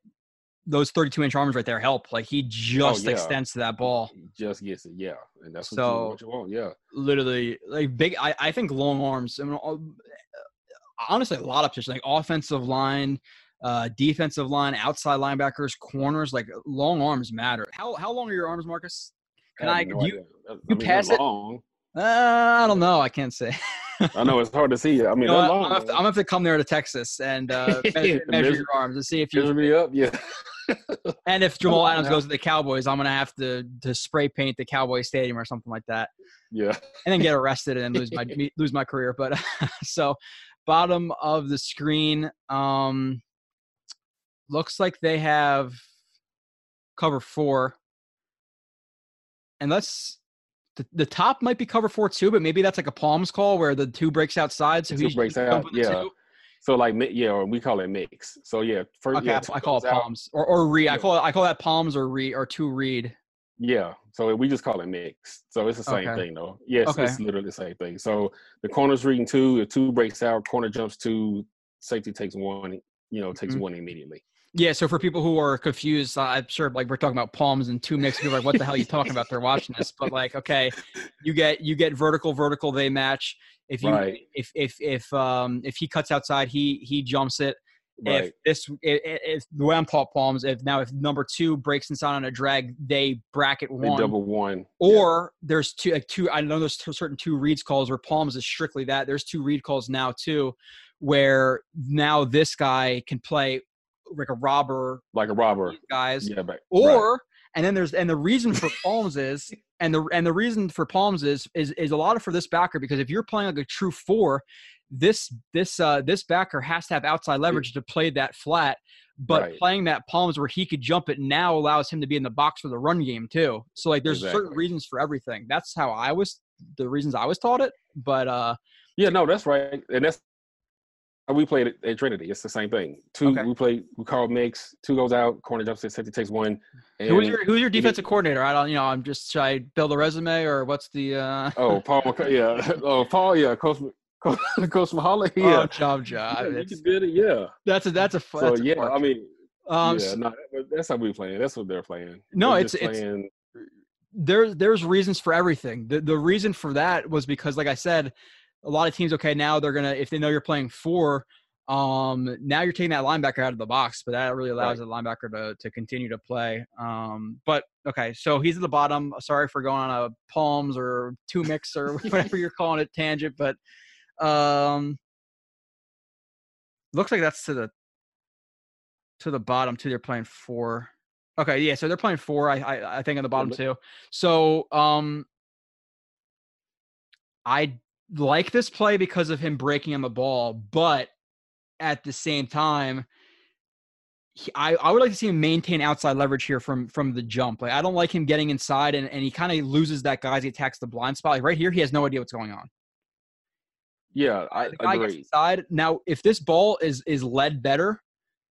A: those 32 inch arms right there help. Like he oh, just
B: Oh, yeah.
A: extends to that ball.
B: He just gets it, yeah, and that's what,
A: So-
B: you, what you want, yeah.
A: Literally like big. I, I think long arms. I mean, honestly, a lot of positions like offensive line, uh, defensive line, outside linebackers, corners. Like long arms matter. How how long are your arms, Marcus? Can I?
B: have no
A: you.
B: I- I
A: you
B: mean,
A: pass it?
B: long.
A: uh, I don't know. I can't say.
B: I know it's hard to see. I mean,
A: You know
B: long.
A: I'm, gonna have to, I'm gonna have to come there to Texas and uh, measure, measure
B: Measure-
A: your arms and see if you
B: Measure me up, yeah.
A: And if Jamal Adams goes to the Cowboys, I'm gonna have to to spray paint the Cowboy Stadium or something like that,
B: yeah.
A: and then get arrested and lose my lose my career. But so, bottom of the screen, um, looks like they have cover four, and let's. The, the top might be cover four too, but maybe that's like a palms call where the two breaks outside. So
B: The two breaks out, yeah.
A: two.
B: So like, yeah, or we call it mix. So yeah, first,
A: Okay,
B: yeah,
A: I- call it
B: out.
A: palms or or read. I call it I call that palms or read or two read.
B: Yeah, so we just call it mix. So it's the same
A: Okay.
B: thing, though. Yes,
A: Okay.
B: it's literally the same thing. So the corner's reading two. If two breaks out, corner jumps two. Safety takes one. You know, takes
A: Mhm.
B: one immediately.
A: Yeah, so for people who are confused, I'm sure like we're talking about palms and two mix. People are like, "What the hell are you talking about?" They're watching this, but like, okay, you get you get vertical, vertical. They match. If you
B: Right.
A: if if if um if he cuts outside, he he jumps it.
B: Right.
A: If this if, if the way I'm taught palms, if now if number two breaks inside on a drag, they bracket one, They
B: double one.
A: Or there's two like two. I know there's two, certain two reads calls where palms is strictly that. There's two read calls now too, where now this guy can play like a robber
B: like a robber.
A: guys
B: Yeah, but
A: or and then there's and the reason for palms is and the and the reason for palms is is is a lot of for this backer because if you're playing like a true four this this uh this backer has to have outside leverage to play that flat but
B: Right.
A: playing that palms where he could jump it now allows him to be in the box for the run game too. So like there's certain reasons for everything. That's how i was the reasons i was taught it but uh
B: yeah, no, that's right, and that's we played it at Trinity. It's the same thing. Two,
A: Okay.
B: we play. We call mix. Two goes out. Corner jumps in. Safety takes one. And,
A: who's your who's your
B: did-
A: defensive coordinator i don't you know i'm just should i build a resume or what's the uh
B: oh, Paul. Yeah. Oh, Paul. Yeah. Coach. Coach, Coach Mahalik.
A: oh, job job
B: yeah, you
A: It's-
B: can get it. Yeah.
A: that's a that's a
B: So
A: that's a
B: yeah,
A: fun-
B: I mean,
A: um
B: yeah, no, that- that's how we playing. That's what they're playing.
A: No,
B: They're
A: it's-
B: just
A: it's-
B: playing.
A: there there's reasons for everything. The the reason for that was because like I said, a lot of teams okay now they're gonna if they know you're playing four, um now you're taking that linebacker out of the box, but that really allows the linebacker to to continue to play. Um but okay, so he's at the bottom. Sorry for going on a palms or two mix or whatever you're calling it tangent, but um looks like that's to the to the bottom too. They're playing four. Okay, yeah, so they're playing four. I I, I think on the bottom too. So um, I like this play because of him breaking on the ball, but at the same time, he- I I would like to see him maintain outside leverage here from from the jump. Like I don't like him getting inside and and he kind of loses that guy as he attacks the blind spot. Like right here, he has no idea what's going on.
B: Yeah, I
A: The guy gets
B: agree.
A: inside. Now, if this ball is is led better,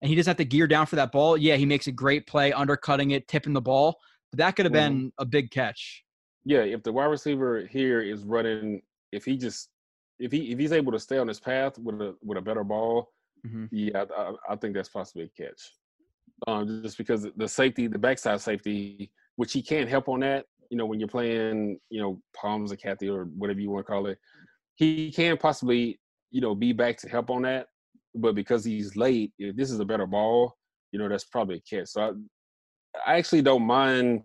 A: and he doesn't have to gear down for that ball, yeah, he makes a great play, undercutting it, tipping the ball. But that could have
B: Mhm.
A: been a big catch.
B: Yeah, if the wide receiver here is running, if he just if he if he's able to stay on his path with a with a better ball,
A: Mhm.
B: yeah, I, I, I think that's possibly a catch. Um, just because the safety, the backside safety, which he can't help on that. You know, when you're playing, you know, palms or Kathy or whatever you want to call it, he can possibly, you know, be back to help on that. But because he's late, if this is a better ball, you know, that's probably a catch. So I, I actually don't mind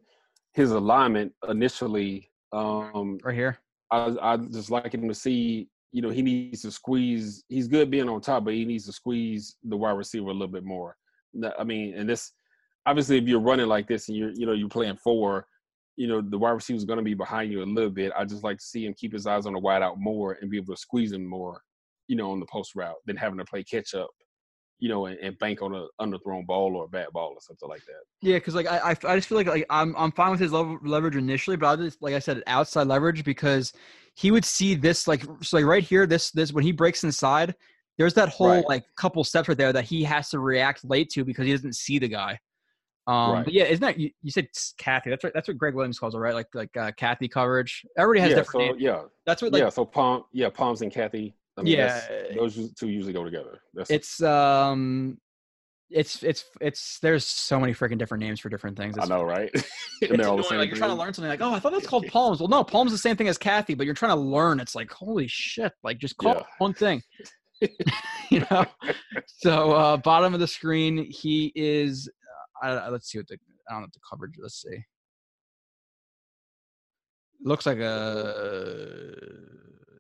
B: his alignment initially. Um,
A: Right here.
B: I I just like him to see, you know, he needs to squeeze. He's good being on top, but he needs to squeeze the wide receiver a little bit more. I mean, and this obviously, if you're running like this and you're, you know, you're playing four, you know, the wide receiver is going to be behind you a little bit. I just like to see him keep his eyes on the wide out more and be able to squeeze him more, you know, on the post route than having to play catch up, you know, and, and bank on a underthrown ball or a bad ball or something like that.
A: Yeah, because like I, I, I just feel like like I'm I'm fine with his level, leverage initially, but I just like I said, outside leverage because he would see this like so like right here, this this when he breaks inside, There's that whole
B: Right.
A: like couple steps right there that he has to react late to because he doesn't see the guy. Um,
B: Right.
A: but yeah, isn't that you, you said Kathy? That's right. That's what Gregg Williams calls it, right? Like like uh, Kathy coverage. Everybody has
B: yeah,
A: different
B: so
A: names.
B: yeah,
A: That's what like
B: yeah. So palm, yeah, palms and Kathy. I mean,
A: Yeah.
B: those two usually go together. That's
A: it's um it's it's it's there's so many freaking different names for different things.
B: I
A: It's,
B: know, right?
A: it's
B: And they're all the
A: annoying.
B: same
A: Like you're trying to learn something like, oh, I thought that's called palms. Well, no, palms is the same thing as Kathy, but you're trying to learn. It's like, holy shit! Like just call
B: Yeah.
A: one thing. you know. So uh bottom of the screen, he is. Uh, I, I- let's see what the I don't know the coverage. Let's see. Looks like a.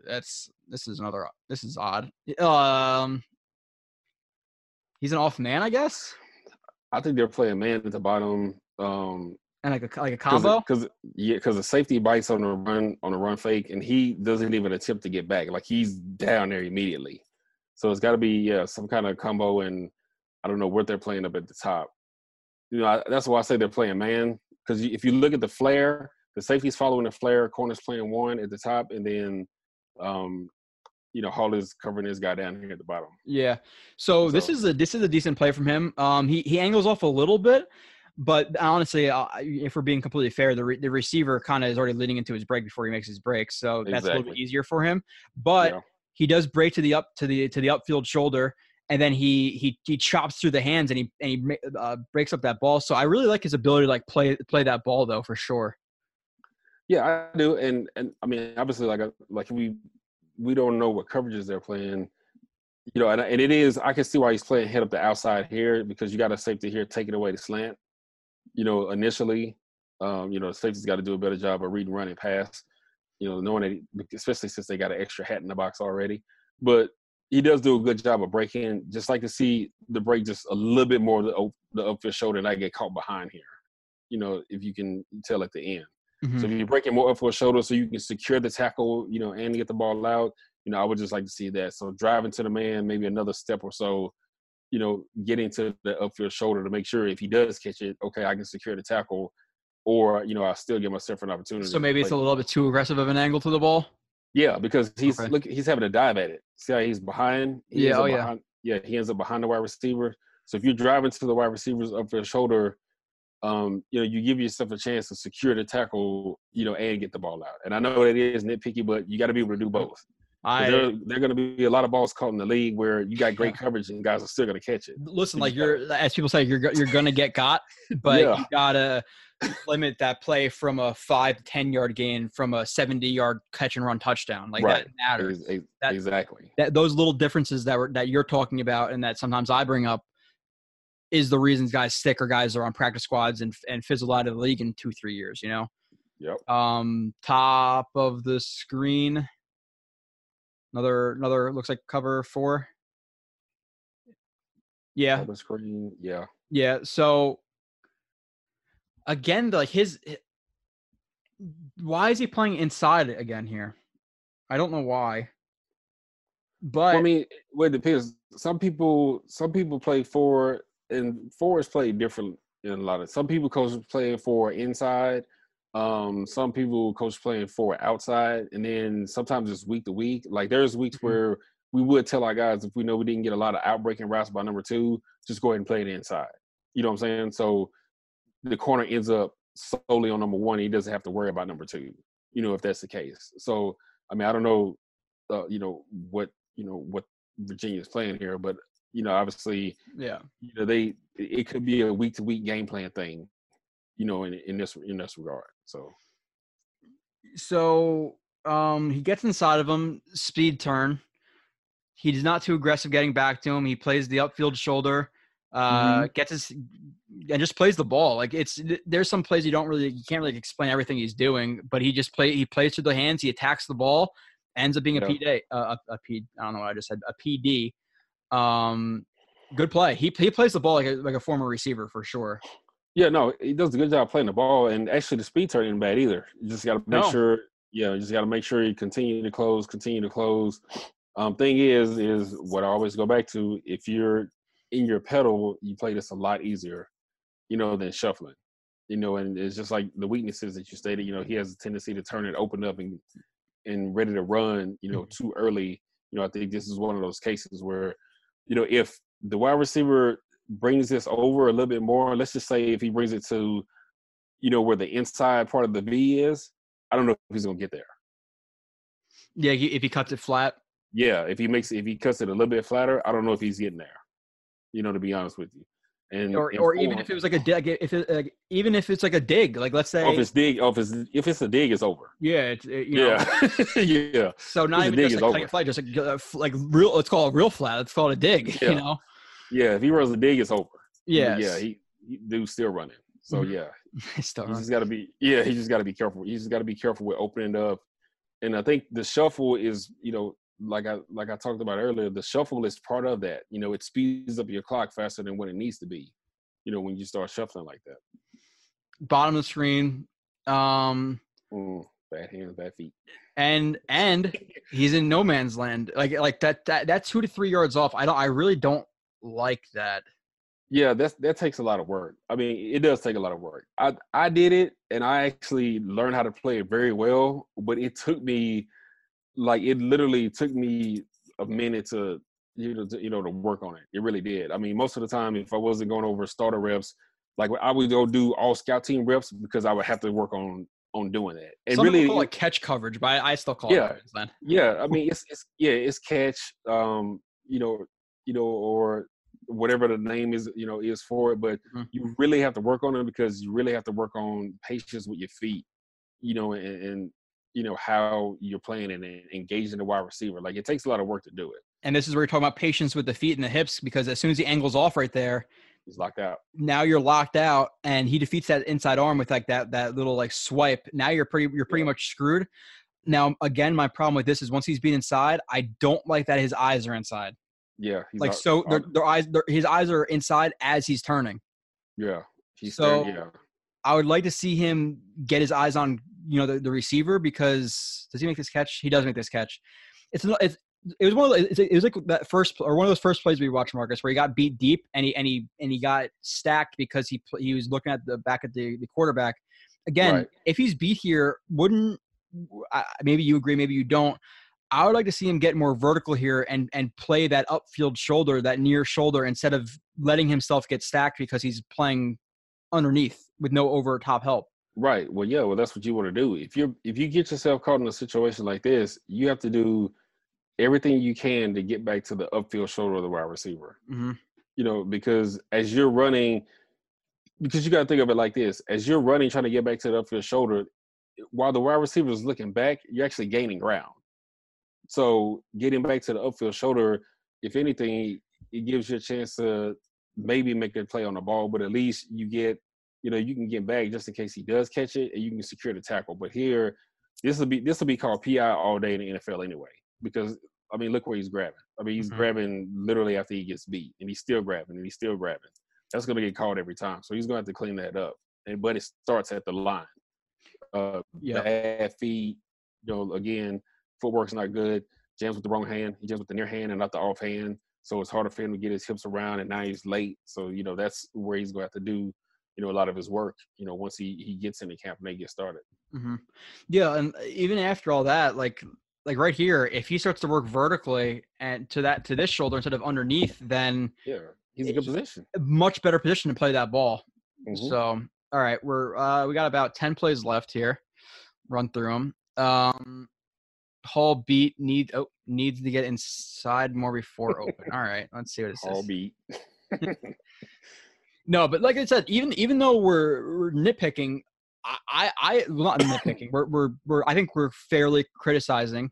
A: That's this is another. This is odd. Um. He's an off man, I guess,
B: I think they're playing man at the bottom. Um,
A: and like a like a combo.
B: because yeah, because the safety bites on the run on the run fake, and he doesn't even attempt to get back. Like he's down there immediately. So it's got to be yeah some kind of combo, and I don't know what they're playing up at the top. You know, I, that's why I say they're playing man. Because if you look at the flare, the safety's following the flare, corner's playing one at the top, and then, um, you know, Hall is covering this guy down here at the bottom.
A: Yeah. So, this is a this is a decent play from him. Um, he he angles off a little bit, but honestly, uh, if we're being completely fair, the re- the receiver kind of is already leading into his break before he makes his break, so that's a little bit easier for him. But
B: Yeah.
A: he does break to the up to the to the upfield shoulder, and then he he he chops through the hands and he and he uh, breaks up that ball. So I really like his ability to like play play that ball though for sure.
B: Yeah, I do, and and I mean, obviously, like like we we don't know what coverages they're playing, you know, and and it is I can see why he's playing head up the outside here because you got a safety here taking away the slant, you know, initially, um, you know, the safety's got to do a better job of reading, running, pass, you know, knowing that, especially since they got an extra hat in the box already, but he does do a good job of breaking. Just like to see the break just a little bit more the, the upfield shoulder and I get caught behind here, you know, if you can tell at the end.
A: Mhm.
B: So if you're breaking more up for a shoulder so you can secure the tackle, you know, and get the ball out, you know, I would just like to see that. So driving to the man, maybe another step or so, you know, getting to the upfield shoulder to make sure if he does catch it, okay, I can secure the tackle, or you know, I still give myself an opportunity.
A: So maybe it's a little bit too aggressive of an angle to the ball.
B: yeah, because he's
A: Okay.
B: look, he's having to dive at it. See how he's behind? He
A: Yeah, oh, yeah.
B: yeah, he ends up behind the wide receiver. So if you're driving to the wide receiver's upfield shoulder, um, you know, you give yourself a chance to secure the tackle, you know, and get the ball out. And I know it is nitpicky, but you got to be able to do both.
A: I
B: there, there are going to be a lot of balls caught in the league where you got great coverage and guys are still going to catch it.
A: listen like you're as people say you're you're gonna get got but
B: Yeah.
A: you gotta limit that play from a five to ten yard gain from a 70 yard catch and run touchdown like
B: Right.
A: that matters That-
B: exactly.
A: that those little differences that were that you're talking about and that sometimes i bring up is the reasons guys stick or guys are on practice squads and and fizzle out of the league in two three years you know
B: Yep.
A: um top of the screen another another looks like cover four yeah
B: On the screen. Yeah.
A: Yeah. So again, like his, why is he playing inside again here? I don't know why. But
B: I mean, well, it depends. Some people, some people play four, and four is played different in a lot of. Some people coach playing four inside. Um, some people coach playing four outside, and then sometimes it's week to week. Like there's weeks
A: Mhm.
B: where we would tell our guys if we know we didn't get a lot of outbreaking routes by number two, just go ahead and play it inside. You know what I'm saying? So the corner ends up solely on number one. He doesn't have to worry about number two. You know, if that's the case. So I mean, I don't know, uh, you know what you know what Virginia's playing here, but you know, obviously,
A: yeah,
B: you know, they it could be a week to week game plan thing. You know, in in this in this regard. So
A: so um, he gets inside of him, speed turn. He's not too aggressive getting back to him. He plays the upfield shoulder, uh, gets his and just plays the ball. Like it's there's some plays you don't really you can't really explain everything he's doing, but he just play he plays through the hands. He attacks the ball, ends up being a
B: Yeah.
A: PD, uh, a, a P. I don't know what I just said. A PD. Um, good play. He he plays the ball like a like a former receiver for sure.
B: yeah, no, he does a good job playing the ball, and actually the speed turn isn't bad either. You just got to make
A: No.
B: sure. Yeah, you just got to make sure you continue to close, continue to close. Um, thing is, is what I always go back to. If you're in your pedal, you play this a lot easier, you know, than shuffling. You know, and it's just like the weaknesses that you stated. You know, he has a tendency to turn it open up and and ready to run. You know, too early. You know, I think this is one of those cases where, you know, if the wide receiver brings this over a little bit more, let's just say if he brings it to, you know, where the inside part of the V is, I don't know if he's gonna get there.
A: Yeah, if he cuts it flat.
B: Yeah, if he makes if he cuts it a little bit flatter, I don't know if he's getting there. You know, to be honest with you. And
A: or,
B: and
A: or even if it was like a dig, if it, like, even if it's like a dig, like let's say,
B: oh, if it's dig, oh, if it's if it's a dig, it's over.
A: yeah, it's it, you know,
B: Yeah, yeah,
A: so not
B: If
A: even just like
B: over.
A: cutting it flat, just like like real. Let's call it real flat. Let's call it a dig.
B: Yeah.
A: You know,
B: yeah. If he runs a dig, it's over.
A: yeah,
B: yeah. He, he dude's still running. So
A: Mhm.
B: yeah,
A: still
B: he
A: wrong.
B: just got to be yeah. He just got to be careful. He just got to be careful with opening up. And I think the shuffle is you know like I like I talked about earlier. The shuffle is part of that. You know, it speeds up your clock faster than what it needs to be. You know, when you start shuffling like that.
A: bottom of the screen. Um,
B: Mm, bad hands, bad feet.
A: and and he's in no man's land. Like like that that that two to three yards off. I don't. I really don't like that.
B: Yeah, that's that takes a lot of work. I mean, it does take a lot of work. I I did it, and I actually learned how to play it very well. But it took me, like, it literally took me a minute to you know to, you know to work on it. It really did. I mean, most of the time, if I wasn't going over starter reps, like I would go do all scout team reps because I would have to work on on doing that. And
A: Some
B: really,
A: call it catch coverage, but I, still call
B: Yeah.
A: it
B: yeah i mean it's it's yeah it's catch um you know you know or whatever the name is you know is for it but
A: Mhm.
B: you really have to work on it because you really have to work on patience with your feet you know and, and you know how you're playing and, and engaging the wide receiver like it takes a lot of work to do it
A: And this is where you're talking about patience with the feet and the hips because as soon as he angles off right there,
B: he's locked out
A: now you're locked out and he defeats that inside arm with like that that little like swipe. Now you're pretty you're pretty
B: Yeah.
A: much screwed. Now again, my problem with this is once he's been inside, I don't like that his eyes are inside.
B: yeah he's
A: like so, their, their eyes, their, his eyes are inside as he's turning.
B: yeah he's
A: So-
B: there, yeah
A: I would like to see him get his eyes on you know the, the receiver because does he make this catch? He does make this catch. It's not- it's it was one of the, it was like that first or one of those first plays we watched Marcus where he got beat deep and he and he and he got stacked because he he was looking at the back at the, the quarterback. Again,
B: Right.
A: if he's beat here, wouldn't I, maybe you agree, maybe you don't. I would like to see him get more vertical here and and play that upfield shoulder, that near shoulder, instead of letting himself get stacked because he's playing underneath with no over top help.
B: Right. Well, yeah. Well, that's what you want to do. If you're if you get yourself caught in a situation like this, you have to do everything you can to get back to the upfield shoulder of the wide receiver.
A: Mm-hmm.
B: You know, because as you're running, because you got to think of it like this: as you're running, trying to get back to the upfield shoulder, while the wide receiver is looking back, you're actually gaining ground. So getting back to the upfield shoulder, if anything, it gives you a chance to maybe make a play on the ball, but at least you get you know, you can get back just in case he does catch it, and you can secure the tackle. But here, this will be this will be called PI all day in the NFL anyway, because I mean, look where he's grabbing. I mean, he's
A: Mhm.
B: grabbing literally after he gets beat, and he's still grabbing, and he's still grabbing. That's going to get called every time, so he's going to have to clean that up. And but it starts at the line. Uh,
A: Yeah.
B: bad feet. You know, again, footwork's not good. Jams with the wrong hand. He jams with the near hand and not the off hand. So it's harder for him to get his hips around, and now he's late. So you know that's where he's going to have to do you know a lot of his work you know once he he gets into camp and they get started
A: Mm-hmm. Yeah, and even after all that, like like right here, if he starts to work vertically and to that to this shoulder instead of underneath, then
B: yeah he's in a good position
A: much better position to play that ball.
B: Mhm.
A: So all right, we're uh, we got about ten plays left here. Run through them. Um, Hall beat need oh needs to get inside more before open. All right, let's see what it says.
B: all beat
A: No, but like I said, even even though we're, we're nitpicking, I I, well, not nitpicking. we're we're we're I think we're fairly criticizing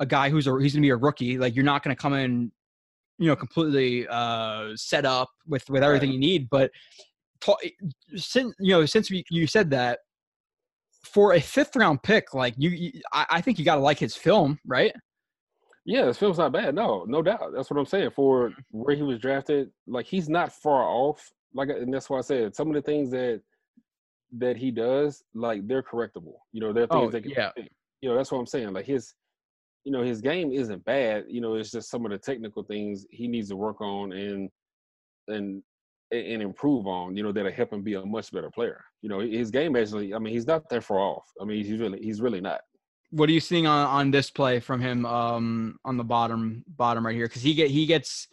A: a guy who's a he's gonna be a rookie. Like you're not gonna come in, you know, completely uh, set up with with everything
B: Right.
A: you need. But ta- since you know since we, you said that for a fifth round pick, like you, you I, I think you got to like his film, right?
B: yeah his film's not bad no no doubt that's what i'm saying for where he was drafted like he's not far off like and that's why i said some of the things that that he does like they're correctable you know there are things
A: Oh,
B: that can
A: yeah.
B: you know that's what i'm saying like his you know his game isn't bad you know it's just some of the technical things he needs to work on and and and improve on you know that'll help him be a much better player you know his game actually i mean he's not that far off i mean he's really he's really not
A: What are you seeing on, on this play from him um, on the bottom bottom right here? Because he get he gets.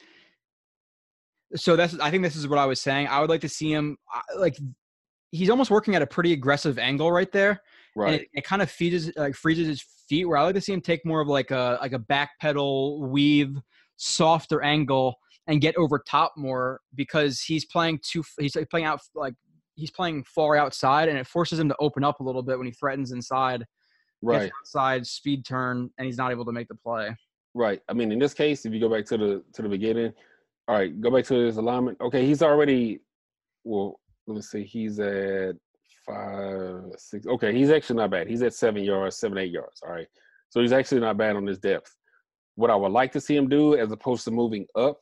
A: So that's I think this is what I was saying. I would like to see him like he's almost working at a pretty aggressive angle right there.
B: Right.
A: And it, it kind of feeds like freezes his feet. Where I like to see him take more of like a like a back pedal weave, softer angle, and get over top more because he's playing too. He's like playing out like he's playing far outside, and it forces him to open up a little bit when he threatens inside.
B: Right.
A: Outside speed turn, and he's not able to make the play.
B: Right. I mean, in this case, if you go back to the to the beginning, all right, go back to his alignment. Okay, he's already well. Let me see. He's at five, six. Okay, he's actually not bad. He's at seven yards, seven, eight yards. All right. So he's actually not bad on his depth. What I would like to see him do, as opposed to moving up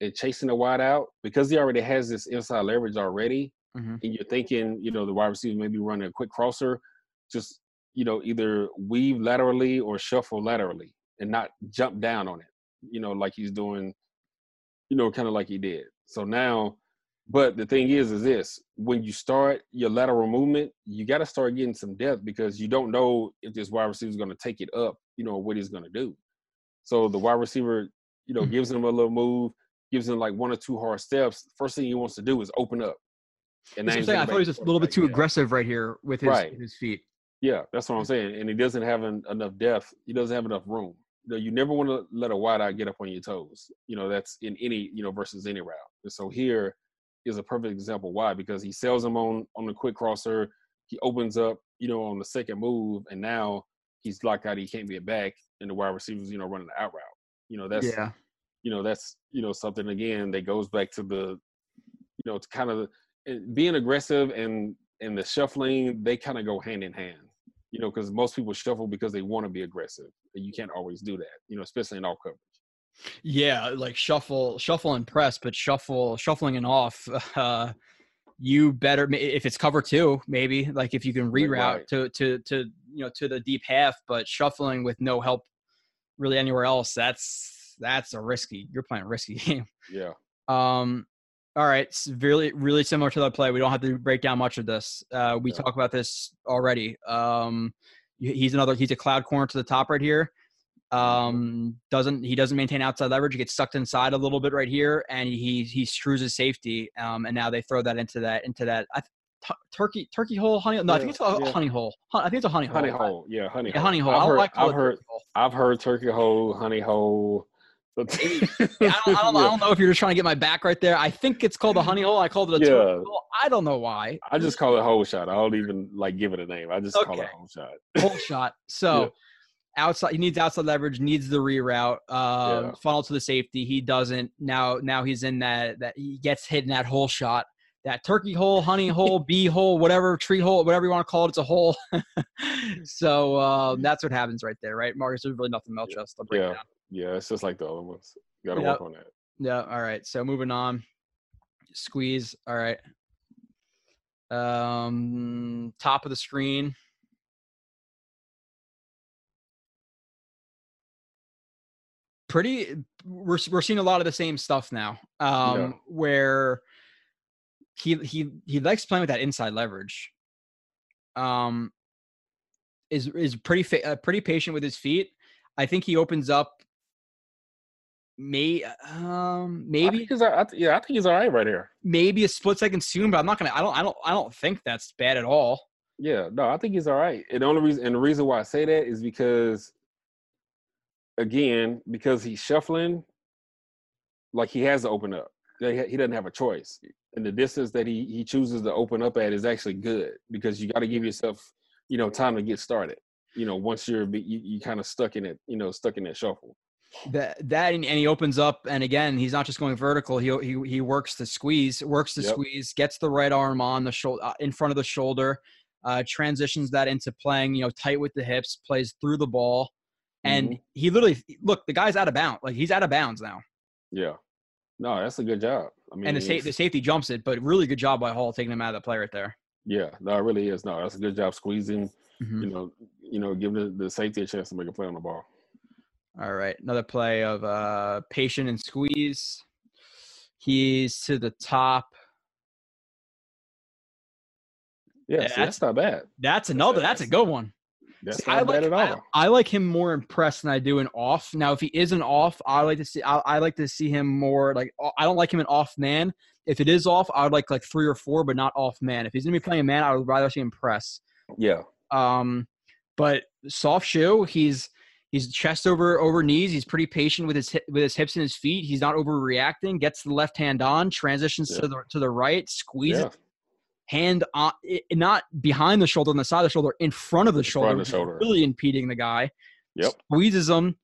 B: and chasing the wide out, because he already has this inside leverage already,
A: mm-hmm.
B: and you're thinking, you know, the wide receiver maybe running a quick crosser, just you know, either weave laterally or shuffle laterally and not jump down on it, you know, like he's doing, you know, kind of like he did. So now but the thing is, is this: when you start your lateral movement, you got to start getting some depth because you don't know if this wide receiver is going to take it up, you know, what he's going to do. So the wide receiver, you know, mm-hmm. gives him a little move, gives him like one or two hard steps. First thing he wants to do is open up.
A: And I'm saying, I thought he was a little bit too aggressive right here with his right. his feet.
B: Yeah, that's what I'm saying. And he doesn't have an, enough depth. He doesn't have enough room. You, know, you never want to let a wide out get up on your toes. You know, that's in any, you know, versus any route. And so here, is a perfect example. Why? Because he sells him on on the quick crosser. He opens up, you know, on the second move, and now he's locked out. He can't get back, and the wide receivers, you know, running the out route. You know, that's
A: yeah.
B: You know, that's you know something again that goes back to the, you know, it's kind of being aggressive and and the shuffling. They kind of go hand in hand. You know, because most people shuffle because they want to be aggressive, and you can't always do that. You know, especially in all coverage.
A: Yeah, like shuffle, shuffle and press, but shuffle, shuffling and off. Uh, you better if it's cover two, maybe like if you can reroute right. to to to you know to the deep half, but shuffling with no help really anywhere else. That's that's a risky. You're playing a risky game.
B: Yeah.
A: Um. All right. It's really really similar to that play. We don't have to break down much of this. Uh, we yeah. talk about this already. Um, he's another. He's a cloud corner to the top right here. Um, doesn't he doesn't maintain outside leverage? He gets sucked inside a little bit right here, and he he screws his safety. Um, and now they throw that into that into that. I, t- turkey turkey hole honey no yeah, I think it's a yeah. honey hole I think it's a honey hole
B: honey hole yeah honey
A: yeah, honey hole
B: I've heard, I've heard, I've heard turkey hole honey hole
A: I, don't, I, don't, I, don't, know if you're just trying to get my back right there. I think it's called a honey hole. I called it a yeah. hole. I don't know why.
B: I just call it hole shot. I don't even like give it a name. I just okay. call it hole shot.
A: hole shot. So outside he needs outside leverage needs the reroute um, yeah. funnel to the safety he doesn't now now he's in that that he gets hit in that hole shot that turkey hole honey hole bee hole whatever tree hole whatever you want to call it it's a hole so uh, that's what happens right there right marcus there's really nothing else just to break
B: yeah
A: down.
B: Yeah it's just like the other ones. You gotta yep. work on that.
A: Yeah all right so moving on. Squeeze all right um top of the screen. Pretty we're we're seeing a lot of the same stuff now um yeah. where he he he likes playing with that inside leverage. Um is is pretty fa- uh, pretty patient with his feet. I think he opens up may um maybe
B: I I, yeah i think he's all right right here
A: maybe a split second soon but i'm not gonna i don't i don't i don't think that's bad at all
B: yeah no i think he's all right and the only reason and the reason why i say that is because again, because he's shuffling, like he has to open up. He doesn't have a choice. And the distance that he, he chooses to open up at is actually good because you got to give yourself, you know, time to get started. You know, once you're you, you kind of stuck in it, you know, stuck in that shuffle.
A: That that and he opens up, and again, he's not just going vertical. He he he works the squeeze, works the yep. squeeze, gets the right arm on the shoulder, uh, in front of the shoulder, uh, transitions that into playing, you know, tight with the hips, plays through the ball, and mm-hmm. he literally look the guy's out of bounds. Like he's out of bounds now.
B: Yeah. No, that's a good job. I mean,
A: and the, sa- the safety jumps it, but really good job by Hall taking him out of the play right there.
B: Yeah, no, it really is. No, that's a good job squeezing. Mm-hmm. You know, you know, giving the, the safety a chance to make a play on the ball.
A: All right, another play of uh patient and squeeze. He's to the top.
B: Yeah, yeah see, that's, that's, not bad.
A: That's another. That's, that's a good one.
B: That's
A: See,
B: not
A: I
B: bad
A: like,
B: at all.
A: I like him more impressed than I do in off. Now, if he isn't off, I like to see. I, I like to see him more like. I don't like him an off man. If it is off, I would like like three or four, but not off man. If he's gonna be playing a man, I would rather see him press.
B: yeah,
A: Um, but soft shoe, he's he's chest over over knees. He's pretty patient with his with his hips and his feet. He's not overreacting. Gets the left hand on, transitions
B: Yeah.
A: to the to the right, squeezes
B: yeah.
A: hand on, not behind the shoulder, on the side of the shoulder, in front of the
B: In
A: shoulder,
B: front of the shoulder.
A: really impeding the guy.
B: Yep.
A: Squeezes him,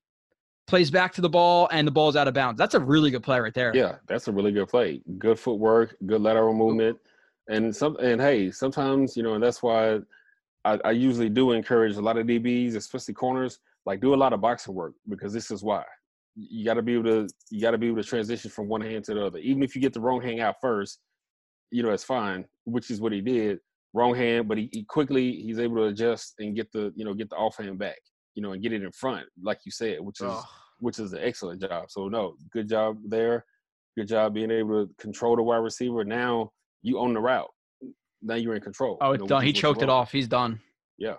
A: plays back to the ball, and the ball's out of bounds. That's a really good play right there.
B: Yeah, that's a really good play. Good footwork, good lateral movement, and some. And hey, sometimes you know, and that's why I, I usually do encourage a lot of DBs, especially corners, like do a lot of boxing work because this is why you got to be able to you got to be able to transition from one hand to the other. Even if you get the wrong hand out first, you know it's fine, which is what he did. Wrong hand, but he, he quickly he's able to adjust and get the you know get the off hand back, you know, and get it in front, like you said, which is
A: Ugh.
B: which is an excellent job. So no, good job there. Good job being able to control the wide receiver. Now you own the route. Now you're in control.
A: Oh,
B: you know,
A: done. He choked it off. He's done.
B: Yeah.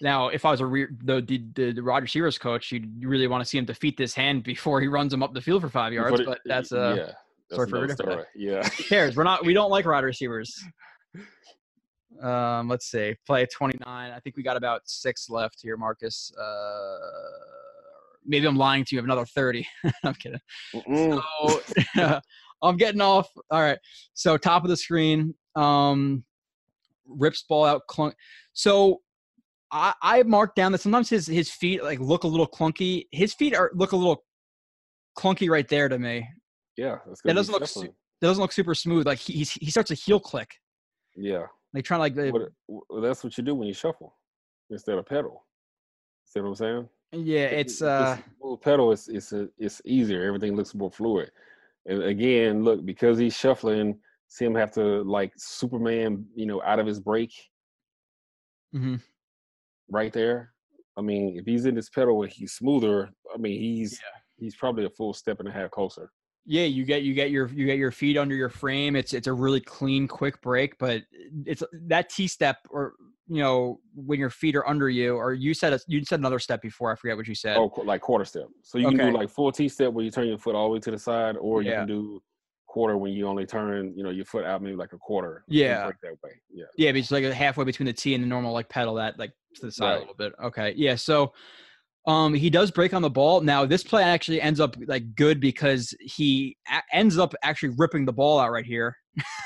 A: Now, if I was a re- the, the the wide receivers coach, you'd really want to see him defeat this hand before he runs him up the field for five yards.
B: But it-
A: But that's uh,
B: yeah. That's
A: sorry for
B: story. Yeah.
A: who cares? We're not. We don't like wide receivers. Um, let's see. Play 29. I think we got about six left here, Marcus. Uh, maybe I'm lying to you. I have another 30. I'm kidding.
B: Mm-mm.
A: So I'm getting off. All right. So top of the screen. Um, rips ball out. Clunk. So I, I marked down that sometimes his his feet like look a little clunky. His feet are look a little clunky right there to me.
B: Yeah.
A: That doesn't look
B: shuffling.
A: It doesn't look super smooth. Like he he's, he starts a heel click.
B: Yeah.
A: Like trying to like
B: What, well, that's what you do when you shuffle instead of pedal. See what I'm saying?
A: yeah. It's uh
B: pedal is it's a, it's easier. Everything looks more fluid. And again, look because he's shuffling. See him have to like Superman, you know, out of his break
A: mhm.
B: Right there. I mean, if he's in his pedal and he's smoother, I mean, he's he's probably a full step and a half closer.
A: yeah. You get you get your you get your feet under your frame. It's it's a really clean, quick break. But it's that T step or you know when your feet are under you or you said a, you said another step before. I forget what you said.
B: Oh, like quarter step. So you can do like full T step where you turn your foot all the way to the side, or you
A: Yeah.
B: can do quarter when you only turn, you know, your foot out maybe like a quarter.
A: Yeah.
B: that way. Yeah.
A: Yeah, but it's like halfway between the T and the normal like pedal that like to the side a little bit. Okay. Yeah. So um he does break on the ball. Now this play actually ends up like good because he a- ends up actually ripping the ball out right here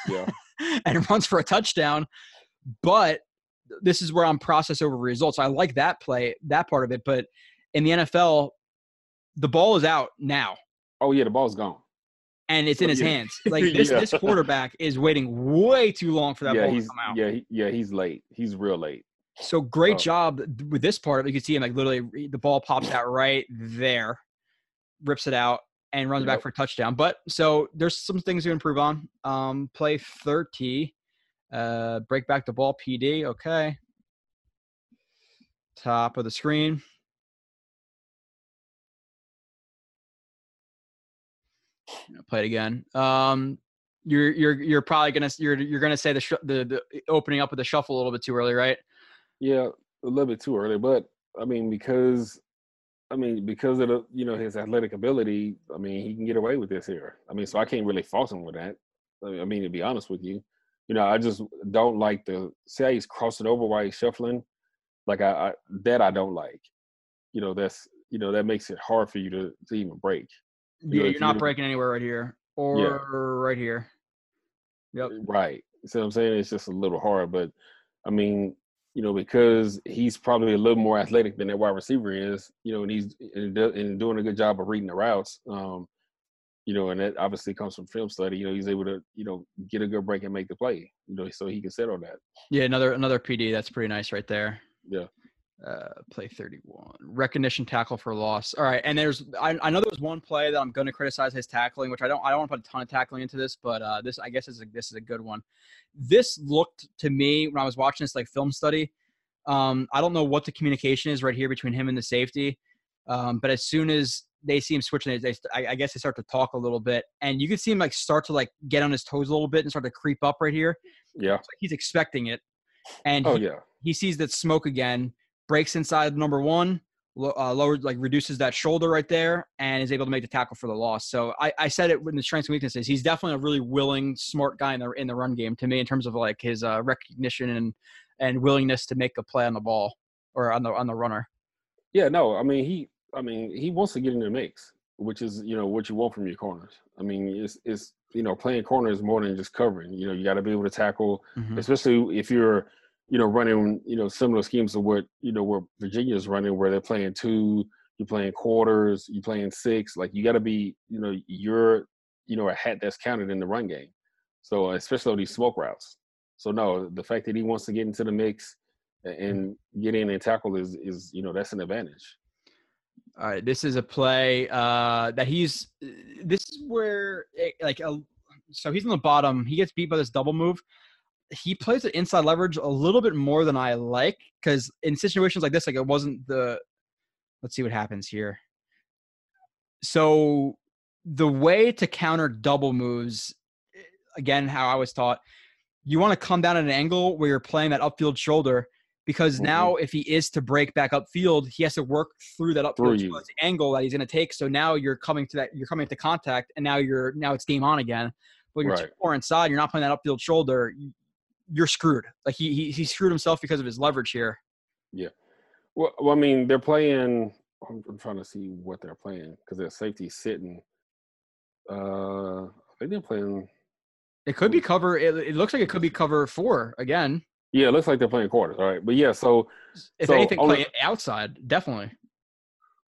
B: Yeah.
A: and runs for a touchdown. But this is where I'm process over results. I like that play, that part of it. But in the NFL, the ball is out now
B: Oh yeah, the ball's gone.
A: And it's in his
B: yeah.
A: hands. Like this,
B: Yeah.
A: this quarterback is waiting way too long for that
B: yeah,
A: ball
B: he's
A: to come out.
B: yeah, he, yeah, he's late. He's real late.
A: So great
B: Oh.
A: job with this part. You can see him like literally the ball pops out right there, rips it out, and runs back for a touchdown. But so there's some things to improve on. Um, play 30, uh, break back the ball, PD. Okay. Top of the screen. Play it again. Um, you're you're you're probably gonna you're you're gonna say the sh- the the opening up with the shuffle a little bit too early, right?
B: Yeah, a little bit too early, but I mean because I mean because of the you know his athletic ability, I mean he can get away with this here. I mean, so I can't really fault him with that. I mean, to be honest with you, you know, I just don't like the how he's crossing over while he's shuffling. Like I, I that I don't like. You know, that's you know that makes it hard for you to to even break. You
A: Yeah, you're not breaking anywhere right here or right here. Yep.
B: Right. See what I'm saying? It's just a little hard, but I mean, you know, because he's probably a little more athletic than that wide receiver is, you know, and he's and, doing a good job of reading the routes. Um, you know, and that obviously comes from film study. You know, he's able to, you know, get a good break and make the play. You know, so he can sit on that.
A: Yeah, another another PD. That's pretty nice right there.
B: Yeah.
A: Uh, play 31. Recognition tackle for loss. All right, and there's I, I know there was one play that I'm going to criticize his tackling, which I don't I don't want to put a ton of tackling into this, but uh, this I guess is a, this is a good one. This looked to me when I was watching this like film study. Um, I don't know what the communication is right here between him and the safety, um, but as soon as they see him switching, they, I, I guess they start to talk a little bit, and you can see him like start to like get on his toes a little bit and start to creep up right here.
B: Yeah.
A: Like he's expecting it, and
B: Oh
A: he,
B: yeah.
A: he sees that smoke again, breaks inside number one, uh, lowered like reduces that shoulder right there, and is able to make the tackle for the loss. So I, I said it in the strengths and weaknesses. He's definitely a really willing, smart guy in the in the run game to me in terms of like his uh, recognition and and willingness to make a play on the ball or on the on the runner.
B: Yeah, no, I mean he, I mean he wants to get in the mix, which is you know what you want from your corners. I mean it's it's you know playing corner is more than just covering. You know you got to be able to tackle, mm-hmm. especially if you're you know, running, you know, similar schemes to what, you know, where Virginia's running, where they're playing two, you're playing quarters, you're playing six. Like you got to be, you know, you're, you know, a hat that's counted in the run game. So uh, especially on these smoke routes. So no, the fact that he wants to get into the mix hmm. and get in and tackle is, is you know, that's an advantage.
A: All right, this is a play uh, that he's. This is where it, like a, so he's on the bottom. He gets beat by this double move he plays the inside leverage a little bit more than I like because in situations like this, like it wasn't the. Let's see what happens here. So the way to counter double moves, again, how I was taught, you want to come down at an angle where you're playing that upfield shoulder because mm-hmm. now if he is to break back upfield, he has to work through that upfield angle that he's going to take. So now you're coming to that, you're coming to contact, and now you're now it's game on again. But you're right. too far inside, you're not playing that upfield shoulder you're screwed. Like he, he he screwed himself because of his leverage here.
B: Yeah. Well, well I mean, they're playing. I'm, I'm trying to see what they're playing because their safety sitting. Uh, I think they're playing.
A: It could be cover. It, it looks like it could be cover four again.
B: Yeah, it looks like they're playing quarters. All right, but yeah, so
A: if
B: so
A: anything, play outside definitely.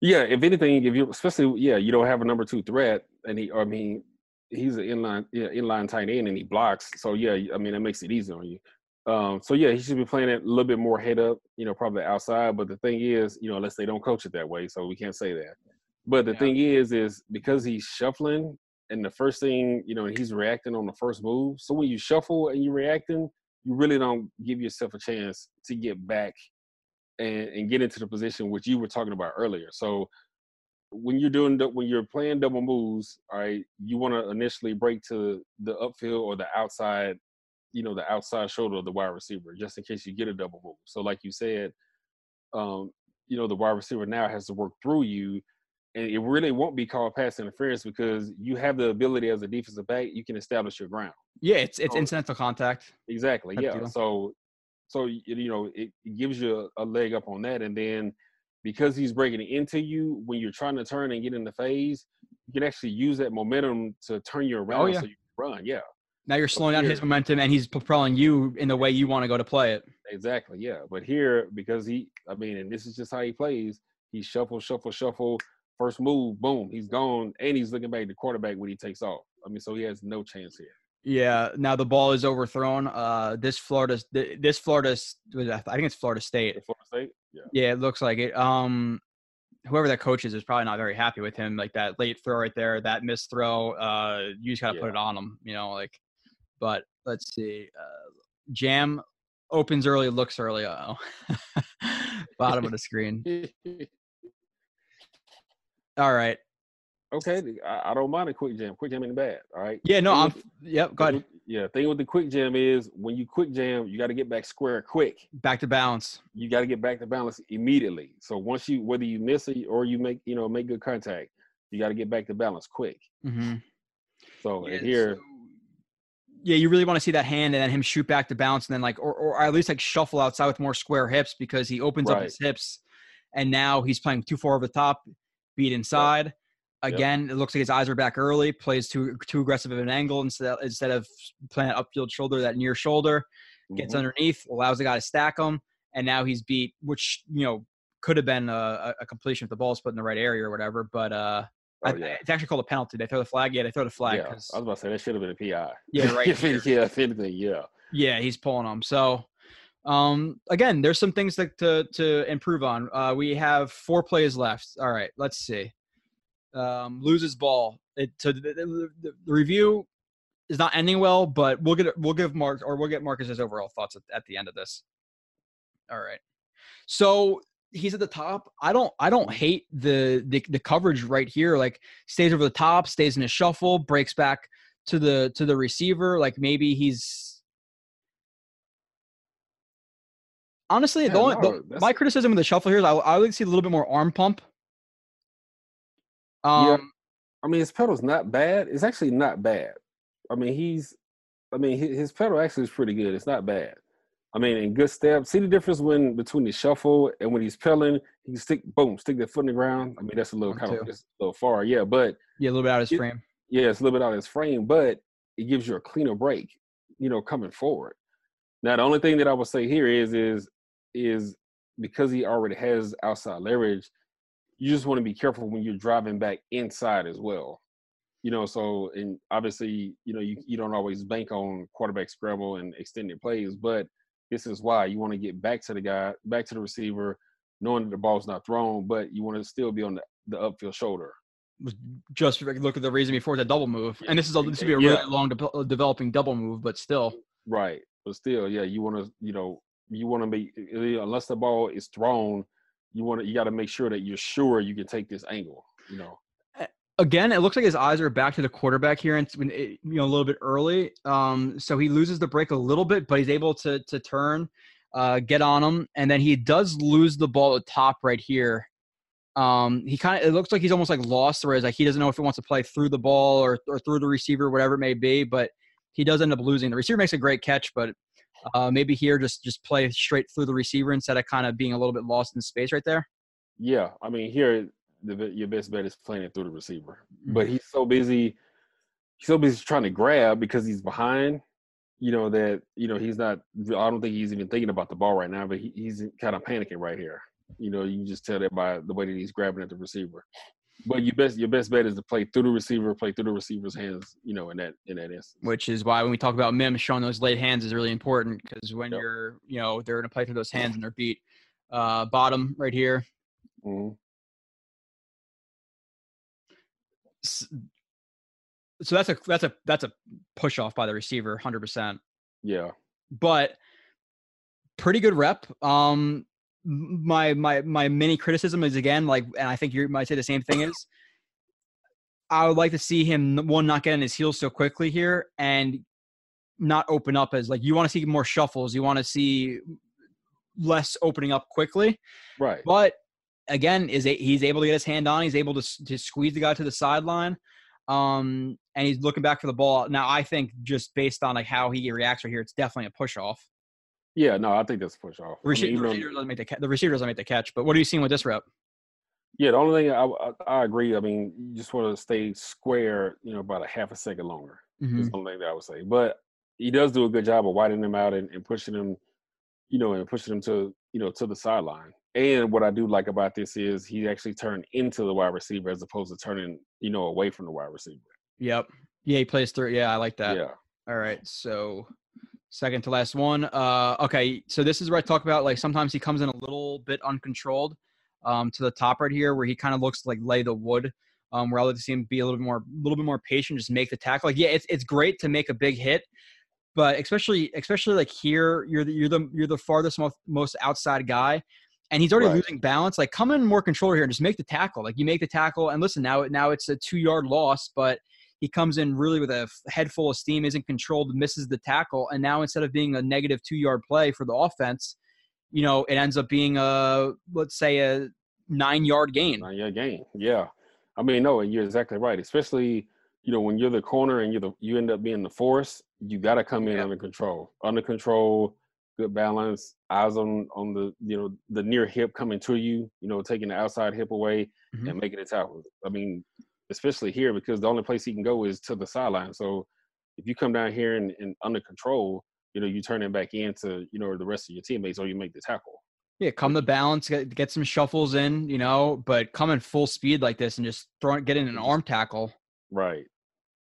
B: Yeah, if anything, if you especially yeah, you don't have a number two threat, and he, I mean, he's an inline yeah, inline tight end and he blocks. So yeah, I mean that makes it easy on you. Um, so yeah, he should be playing it a little bit more head up, you know, probably outside. But the thing is, you know, unless they don't coach it that way, so we can't say that. But the yeah. thing is, is because he's shuffling and the first thing, you know, he's reacting on the first move. So when you shuffle and you're reacting, you really don't give yourself a chance to get back and, and get into the position which you were talking about earlier. So when you're doing the, when you're playing double moves, all right, you want to initially break to the upfield or the outside, you know, the outside shoulder of the wide receiver, just in case you get a double move. So, like you said, um, you know, the wide receiver now has to work through you, and it really won't be called pass interference because you have the ability as a defensive back, you can establish your ground.
A: Yeah, it's it's so, incidental contact.
B: Exactly. yeah. So, so you know, it, it gives you a leg up on that, and then because he's breaking into you when you're trying to turn and get in the phase, you can actually use that momentum to turn you around oh, yeah. so you can run. Yeah.
A: Now you're slowing down his momentum and he's propelling you in the way you want to go to play it.
B: Exactly. Yeah. But here, because he, I mean, and this is just how he plays, he shuffle, shuffle, shuffle. First move, boom, he's gone, and he's looking back at the quarterback when he takes off. I mean, so he has no chance here.
A: Yeah. Now the ball is overthrown. Uh, this Florida, this Florida, I think it's Florida State.
B: Florida State.
A: Yeah. Yeah, it looks like it. Um, whoever that coach is is probably not very happy with him. Like that late throw right there, that missed throw. Uh, you just gotta yeah. put it on him. You know, like. But let's see. Uh, Jam opens early, looks early. Oh, bottom of the screen. All right
B: okay, I, I, don't mind a quick jam. Quick jam ain't bad. All right.
A: Yeah, no, I'm. yep. Go ahead.
B: Yeah, thing with the quick jam is when you quick jam, you got to get back square quick.
A: Back to balance.
B: You got to get back to balance immediately. So once you, whether you miss it or you make, you know, make good contact, you got to get back to balance quick.
A: Mm-hmm.
B: So yeah, here. So,
A: yeah, you really want to see that hand and then him shoot back to balance and then like, or, or at least like shuffle outside with more square hips because he opens right. up his hips and now he's playing too far over the top, beat inside. Right Again, yep. it looks like his eyes are back early. Plays too too aggressive of an angle instead of, instead of playing upfield shoulder, that near shoulder. Gets mm-hmm. underneath, allows the guy to stack him, and now he's beat, which you know could have been a, a completion if the ball's put in the right area or whatever. But uh, oh, yeah. it's actually called a penalty. They throw the flag. Yeah, they throw the flag.
B: Yeah, I was about to say that should have been a PI.
A: Yeah, right.
B: yeah, if anything, yeah.
A: Yeah, he's pulling them. So um, again, there's some things to to, to improve on. Uh, we have four plays left. All right, let's see um, loses ball. It, so the, the, the, review is not ending well, but we'll get we'll give Mark or we'll get Marcus's overall thoughts at, at the end of this. All right. So he's at the top. I don't I don't hate the, the the coverage right here. Like stays over the top, stays in a shuffle, breaks back to the to the receiver. Like maybe he's Honestly,
B: Yeah,
A: the only,
B: no,
A: the, my criticism of the shuffle here is I, I would see a little bit more arm pump. Um,
B: Yeah. I mean, his pedal's not bad. It's actually not bad. I mean, he's, I mean, his, his pedal actually is pretty good. It's not bad. I mean, in good step. See the difference when between the shuffle and when he's pedaling, he can stick, boom, stick that foot in the ground. I mean, that's a little kind of just a little far, yeah. But
A: yeah, a little bit out of his
B: It-
A: frame.
B: yeah, it's a little bit out of his frame, but it gives you a cleaner break, you know, coming forward. Now, the only thing that I would say here is, is, is because he already has outside leverage, you just want to be careful when you're driving back inside as well. You know, so and obviously, you know, you, you don't always bank on quarterback scramble and extended plays, but this is why you want to get back to the guy, back to the receiver, knowing that the ball's not thrown, but you want to still be on the, the upfield shoulder.
A: Just look at the reason before that double move, and this is a, this would be a
B: Yeah.
A: really long de- uh, developing double move, but still,
B: Right. But still, yeah, you want to, you know, you want to be uh, unless the ball is thrown, you want to, you got to make sure that you're sure you can take this angle. You know.
A: again, it looks like his eyes are back to the quarterback here, and it's eh, you know a little bit early. Um, so he loses the break a little bit, but he's able to to turn, uh, get on him, and then he does lose the ball at top right here. Um, he kind of it looks like he's almost like lost, whereas like he doesn't know if he wants to play through the ball or or through the receiver, whatever it may be. But he does end up losing. The receiver makes a great catch, but uh, maybe here just just play straight through the receiver instead of kind of being a little bit lost in space right there.
B: Yeah, I mean, here the your best bet is playing it through the receiver, but he's so busy, he's so busy trying to grab because he's behind. You know that you know he's not. I don't think he's even thinking about the ball right now, but he, he's kind of panicking right here. You know, you can just tell that by the way that he's grabbing at the receiver. But your best your best bet is to play through the receiver, play through the receiver's hands. You know, in that in that instance.
A: which is why when we talk about Mims showing those late hands is really important because when
B: Yep.
A: you're, you know, they're going to play through those hands and they're beat. Uh, bottom right here.
B: Mhm.
A: S- So that's a that's a that's a push off by the receiver, hundred percent.
B: Yeah.
A: But pretty good rep. Um, my my my mini criticism is again like, and I think you might say the same thing is. I would like to see him one not get on his heels so quickly here and not open up as like you want to see more shuffles. You want to see less opening up quickly.
B: Right.
A: But again, is a, he's able to get his hand on? He's able to to squeeze the guy to the sideline, um, and he's looking back for the ball. Now, I think just based on like how he reacts right here, it's definitely a push off.
B: Yeah. No, I think that's a push off.
A: The
B: I mean,
A: receiver, the
B: though-
A: receiver doesn't make the ca- the receiver doesn't make the catch. But what are you seeing with this rep?
B: Yeah, the only thing I, I, I agree. I mean, you just want to stay square, you know, about a half a second longer.
A: Mhm.
B: Is the only thing that I would say. But he does do a good job of widening them out and, and pushing them, you know, and pushing them to, you know, to the sideline. And what I do like about this is he actually turned into the wide receiver as opposed to turning, you know, away from the wide receiver.
A: Yep. Yeah, he plays through. Yeah, I like that.
B: yeah.
A: All right. So second to last one. Uh okay, so this is where I talk about like sometimes he comes in a little bit uncontrolled um to the top right here where he kind of looks like lay the wood. Um where I like to see him be a little bit more a little bit more patient, just make the tackle. Like yeah, it's it's great to make a big hit, but especially especially like here, you're the you're the you're the farthest most, most outside guy. And he's already
B: Right.
A: losing balance. Like, come in more control here and just make the tackle. Like, you make the tackle, and listen, now it now it's a two yard loss, but he comes in really with a head full of steam, isn't controlled, misses the tackle, and now instead of being a negative two yard play for the offense, you know, it ends up being a let's say a nine yard gain.
B: Not your game. Yeah. I mean, no, and you're exactly right. Especially, you know, when you're the corner and you're the you end up being the force, you gotta come in
A: Yeah.
B: under control. Under control, good balance, eyes on on the you know, the near hip coming to you, you know, taking the outside hip away
A: Mhm.
B: and making it tackle. I mean, especially here because the only place he can go is to the sideline. So if you come down here and, and under control, you know, you turn it back into, you know, the rest of your teammates or you make the tackle.
A: Yeah, come the balance, get, get some shuffles in, you know, but come in full speed like this and just throw get in an arm tackle.
B: Right.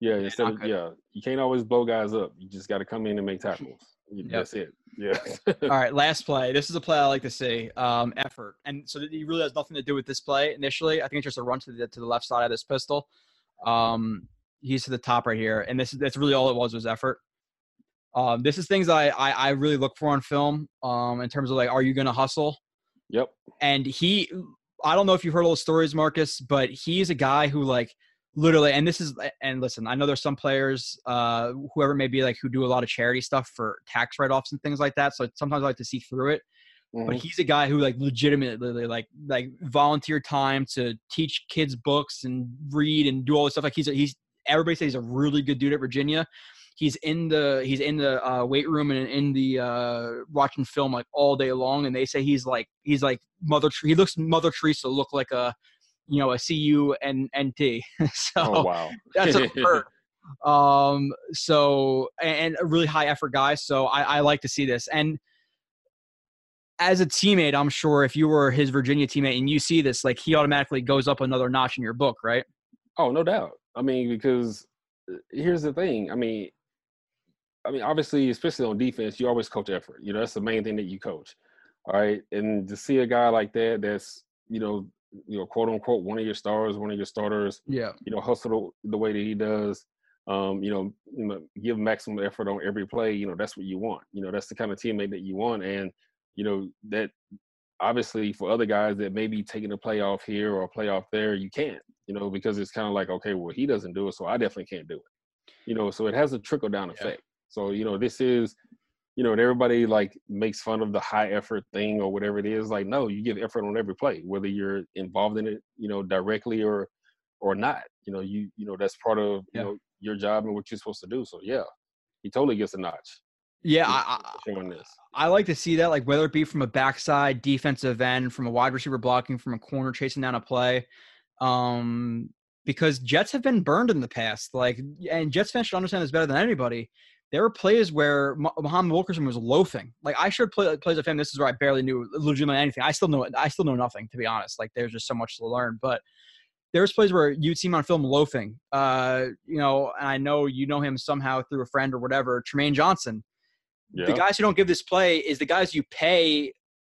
B: Yeah, instead of yeah, you can't always blow guys up. You just got to come in and make tackles.
A: Yep.
B: That's it. Yeah.
A: All right, last play. This is a play I like to see. Um, effort, and so he really has nothing to do with this play initially. I think it's just a run to the to the left side of this pistol. Um, he's to the top right here, and this is that's really all it was was effort. Um, this is things I, I I really look for on film. Um, in terms of like, are you going to hustle?
B: yep.
A: and he i don't know if you've heard all the stories marcus but he's a guy who like literally and this is and listen i know there's some players uh whoever it may be like who do a lot of charity stuff for tax write-offs and things like that so sometimes i like to see through it but
B: Mhm.
A: he's a guy who like legitimately like like volunteer time to teach kids books and read and do all this stuff. Like he's a, he's everybody says he's a really good dude at Virginia. He's in the he's in the uh, weight room and in the uh, watching film like all day long, and they say he's like he's like Mother. Ter- He looks Mother Teresa look like a you know a CU and NT. so
B: Oh wow.
A: that's a I've. Um, so and a really high effort guy. So I, I like to see this. And as a teammate, I'm sure if you were his Virginia teammate and you see this, like he automatically goes up another notch in your book, right?
B: Oh, no doubt. I mean, because uh, here's the thing. I mean, I mean, obviously, especially on defense, you always coach effort. You know, that's the main thing that you coach. All right, and to see a guy like that, that's you know, you know, quote unquote, one of your stars, one of your starters,
A: Yeah.
B: you know, hustle the, the way that he does. Um, you know, you know, give maximum effort on every play. You know, that's what you want. You know, that's the kind of teammate that you want, and you know that obviously for other guys that may be taking a playoff here or a playoff there, you can't. You know, because it's kind of like, okay, well, he doesn't do it, so I definitely can't do it. You know, so it has a trickle down
A: Yeah.
B: effect. So you know, this is, you know, and everybody like makes fun of the high effort thing or whatever it is. Like, no, you give effort on every play, whether you're involved in it, you know, directly or or not. You know, you you know that's part of
A: Yeah.
B: you know your job and what you're supposed to do. So yeah, he totally gets a notch.
A: Yeah, I, I,
B: for showing this.
A: I like to see that, like whether it be from a backside defensive end, from a wide receiver blocking, from a corner chasing down a play. Um, because Jets have been burned in the past. Like, and Jets fans should understand this better than anybody. There were plays where Mu- Muhammad Wilkerson was loafing. Like, I should play plays of him. This is where I barely knew legitimately anything. I still know. I still know nothing, to be honest. Like, there's just so much to learn. But there's plays where you'd see him on film loafing. Uh, you know, and I know you know him somehow through a friend or whatever. Trumaine Johnson
B: Yeah.
A: the guys who don't give this play is the guys you pay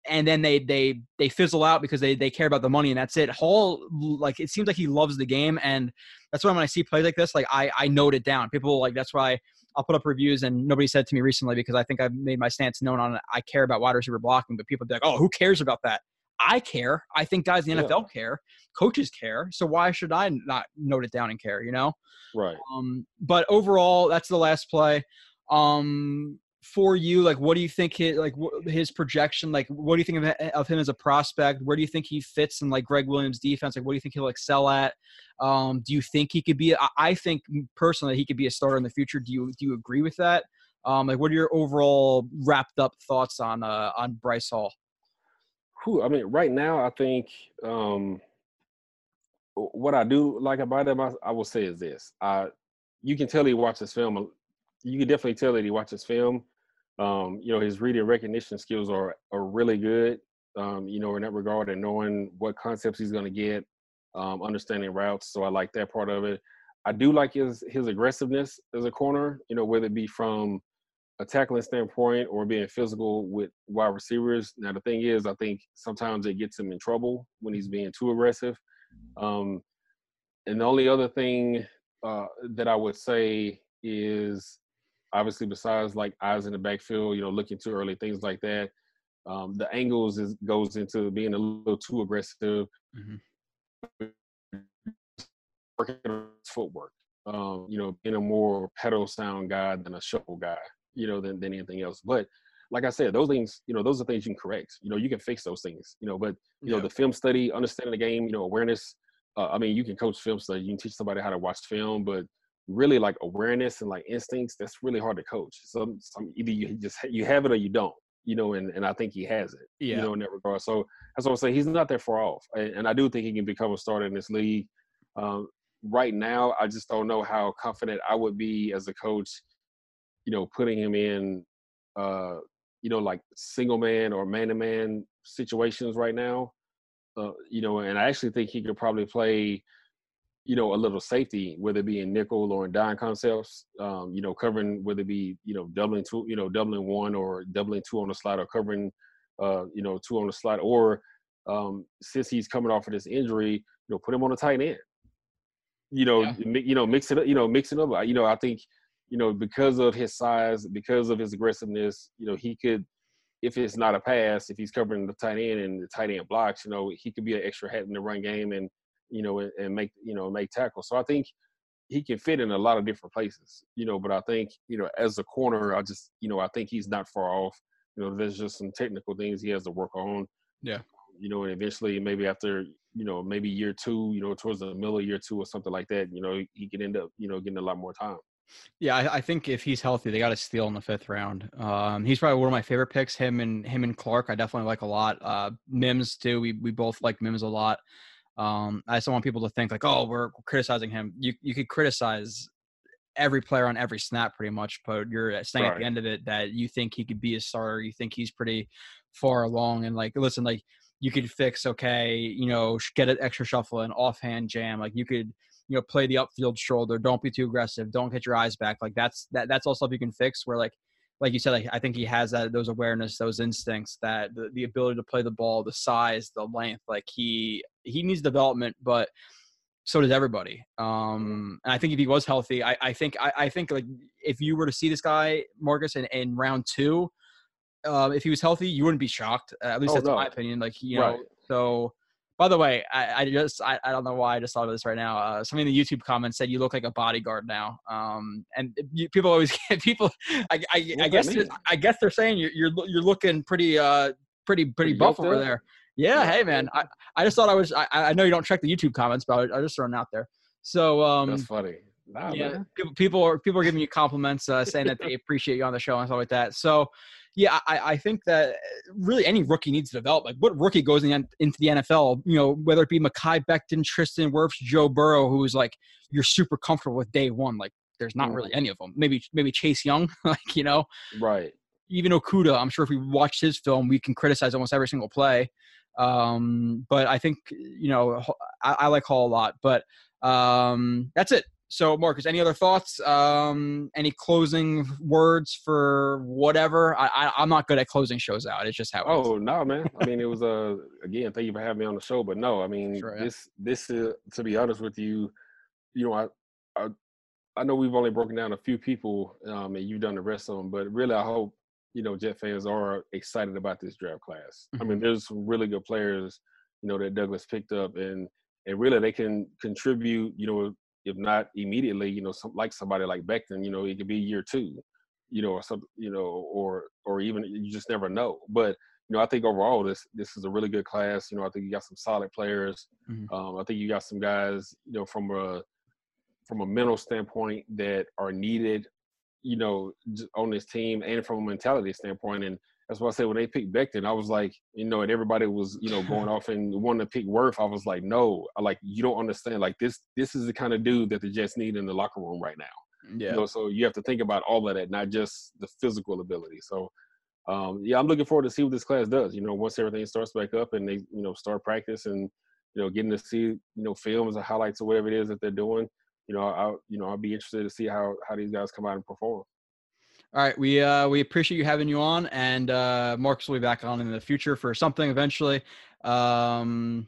A: and then they they they fizzle out because they they care about the money and that's it hall like it seems like he loves the game and that's why when i see plays like this like i i note it down people like that's why i'll put up reviews and nobody said to me recently because i think i've made my stance known on i care about wide receiver blocking but people be like oh who cares about that i care i think guys in the
B: Yeah.
A: nfl care coaches care so why should i not note it down and care you know
B: right.
A: um, but overall, that's the last play. Um, for you, like, what do you think his like his projection? Like, what do you think of, of him as a prospect? Where do you think he fits in like Gregg Williams' defense? Like, what do you think he'll excel at? Um, do you think he could be? I, I think personally he could be a starter in the future. Do you do you agree with that? Um, like, what are your overall wrapped up thoughts on uh, on Bryce Hall?
B: Whew, I mean, right now, I think um, what I do like about him, I, I will say is this: I, you can tell he watches film. You can definitely tell that he watches film. Um, you know, his reading recognition skills are are really good. Um, you know, in that regard, and knowing what concepts he's going to get, um, understanding routes. So I like that part of it. I do like his his aggressiveness as a corner. You know, whether it be from a tackling standpoint or being physical with wide receivers. Now the thing is, I think sometimes it gets him in trouble when he's being too aggressive. Um, and the only other thing uh, that I would say is obviously besides like eyes in the backfield, you know, looking too early, things like that. Um, the angles is goes into being a little too aggressive, his footwork. Um, you know, being a more pedal sound guy than a shuffle guy, you know, than, than anything else. But like I said, those things, you know, those are things you can correct. You know, you can fix those things, you know, but you know, the film study, understanding the game, you know, awareness. Uh, I mean, you can coach film study, you can teach somebody how to watch film, but really like awareness and like instincts, that's really hard to coach. Some, some either you just you have it or you don't, you know, and, and I think he has it,
A: Yeah.
B: you know, in that regard. So that's what I'm saying. He's not that far off, and, and I do think he can become a starter in this league. Um, right now, I just don't know how confident I would be as a coach, you know, putting him in, uh, you know, like single man or man to man situations right now. Uh, you know, and I actually think he could probably play, you know, a little safety, whether it be in nickel or in dime concepts. Um, you know, covering whether it be you know doubling two, you know, doubling one or doubling two on the slide, or covering, uh, you know, two on the slide, or um, since he's coming off of this injury, you know, put him on a tight end. You know,
A: Yeah.
B: mi- you know, mix it up. You know, mix it up. You know, I think, you know, because of his size, because of his aggressiveness, you know, he could if it's not a pass, if he's covering the tight end and the tight end blocks, you know, he could be an extra head in the run game and, you know, and, and make, you know, make tackles. So I think he can fit in a lot of different places, you know, but I think, you know, as a corner, I just, you know, I think he's not far off. You know, there's just some technical things he has to work on.
A: Yeah.
B: You know, and eventually, maybe after you know, maybe year two, you know, towards the middle of year two or something like that, you know, he can end up, you know, getting a lot more time.
A: Yeah, I, I, think if he's healthy, they got to steal in the fifth round. Um, he's probably one of my favorite picks. Him and him and Clark, I definitely like a lot. Uh, Mims too. We we both like Mims a lot. Um, I just don't want people to think like, oh, we're criticizing him. You you could criticize every player on every snap pretty much, but you're saying right. at the end of it that you think he could be a starter. You think he's pretty far along, and like, listen, like you could fix okay, you know, get an extra shuffle and offhand jam. Like you could you know play the upfield shoulder don't be too aggressive don't get your eyes back like that's that that's all stuff you can fix where like like you said like, i think he has that those awareness those instincts that the, the ability to play the ball the size the length like he he needs development but so does everybody um and i think if he was healthy i i think i, I think like if you were to see this guy marcus in, in round two uh, if he was healthy you wouldn't be shocked at least oh, that's no. my opinion like you know right. so by the way, I, I just I, I don't know why I just thought of this right now. Uh, somebody in the YouTube comments said you look like a bodyguard now. Um, and you, people always get people. I I, I guess I guess they're saying you're you're, you're looking pretty uh pretty pretty, buff over there. Yeah, yeah, hey man, I, I just thought I was. I, I know you don't check the YouTube comments, but I, I just thrown out there. So um,
B: that's funny.
A: Nah, yeah, people, people are people are giving you compliments, uh, saying that they appreciate you on the show and stuff like that. So yeah, I, I, think that really any rookie needs to develop. Like, what rookie goes in, into the NFL? You know, whether it be Mekhi Becton, Tristan Wirfs, Joe Burrow, who's like you're super comfortable with day one. Like, there's not really any of them. Maybe maybe Chase Young, like you know,
B: right.
A: Even Okudah, I'm sure if we watched his film, we can criticize almost every single play. Um, but I think you know I, I like Hall a lot. But um, that's it so marcus any other thoughts? Um any closing words for whatever? I, I am not good at closing shows out. It's just how
B: oh no man. I mean it was a uh, again thank you for having me on the show but no i mean sure, yeah. this this is to be honest with you you know I, I i know we've only broken down a few people um and you've done the rest of them but really i hope you know jet fans are excited about this draft class. Mm-hmm. i mean there's some really good players you know that douglas picked up and and really they can contribute you know if not immediately, you know, some, like somebody like Becton, you know, it could be year two, you know, or some, you know, or or even you just never know. But you know, I think overall this this is a really good class. You know, I think you got some solid players. Mm-hmm. Um, I think you got some guys, you know, from a from a mental standpoint that are needed, you know, on this team, and from a mentality standpoint. And that's why I said when they picked Becton, I was like, you know, and everybody was, you know, going off and wanting to pick Wirfs. I was like, no, I like you don't understand. Like this, this is the kind of dude that the Jets need in the locker room right now. Yeah. You know, so you have to think about all of that, not just the physical ability. So, um, yeah, I'm looking forward to see what this class does. You know, once everything starts back up and they, you know, start practice and you know, getting to see, you know, films or highlights or whatever it is that they're doing. You know, I, you know, I'll be interested to see how how these guys come out and perform.
A: All right, we uh, we appreciate you having you on, and uh, Marcus will be back on in the future for something eventually. Um,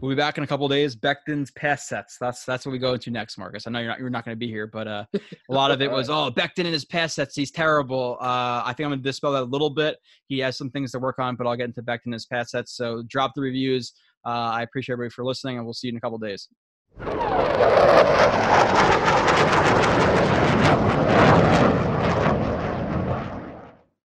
A: we'll be back in a couple days. Becton's pass sets. That's that's what we go into next, Marcus. I know you're not you're not going to be here, but uh, a lot of it was oh Becton and his pass sets. He's terrible. Uh, I think I'm going to dispel that a little bit. He has some things to work on, but I'll get into Becton and his pass sets. So drop the reviews. Uh, I appreciate everybody for listening, and we'll see you in a couple days.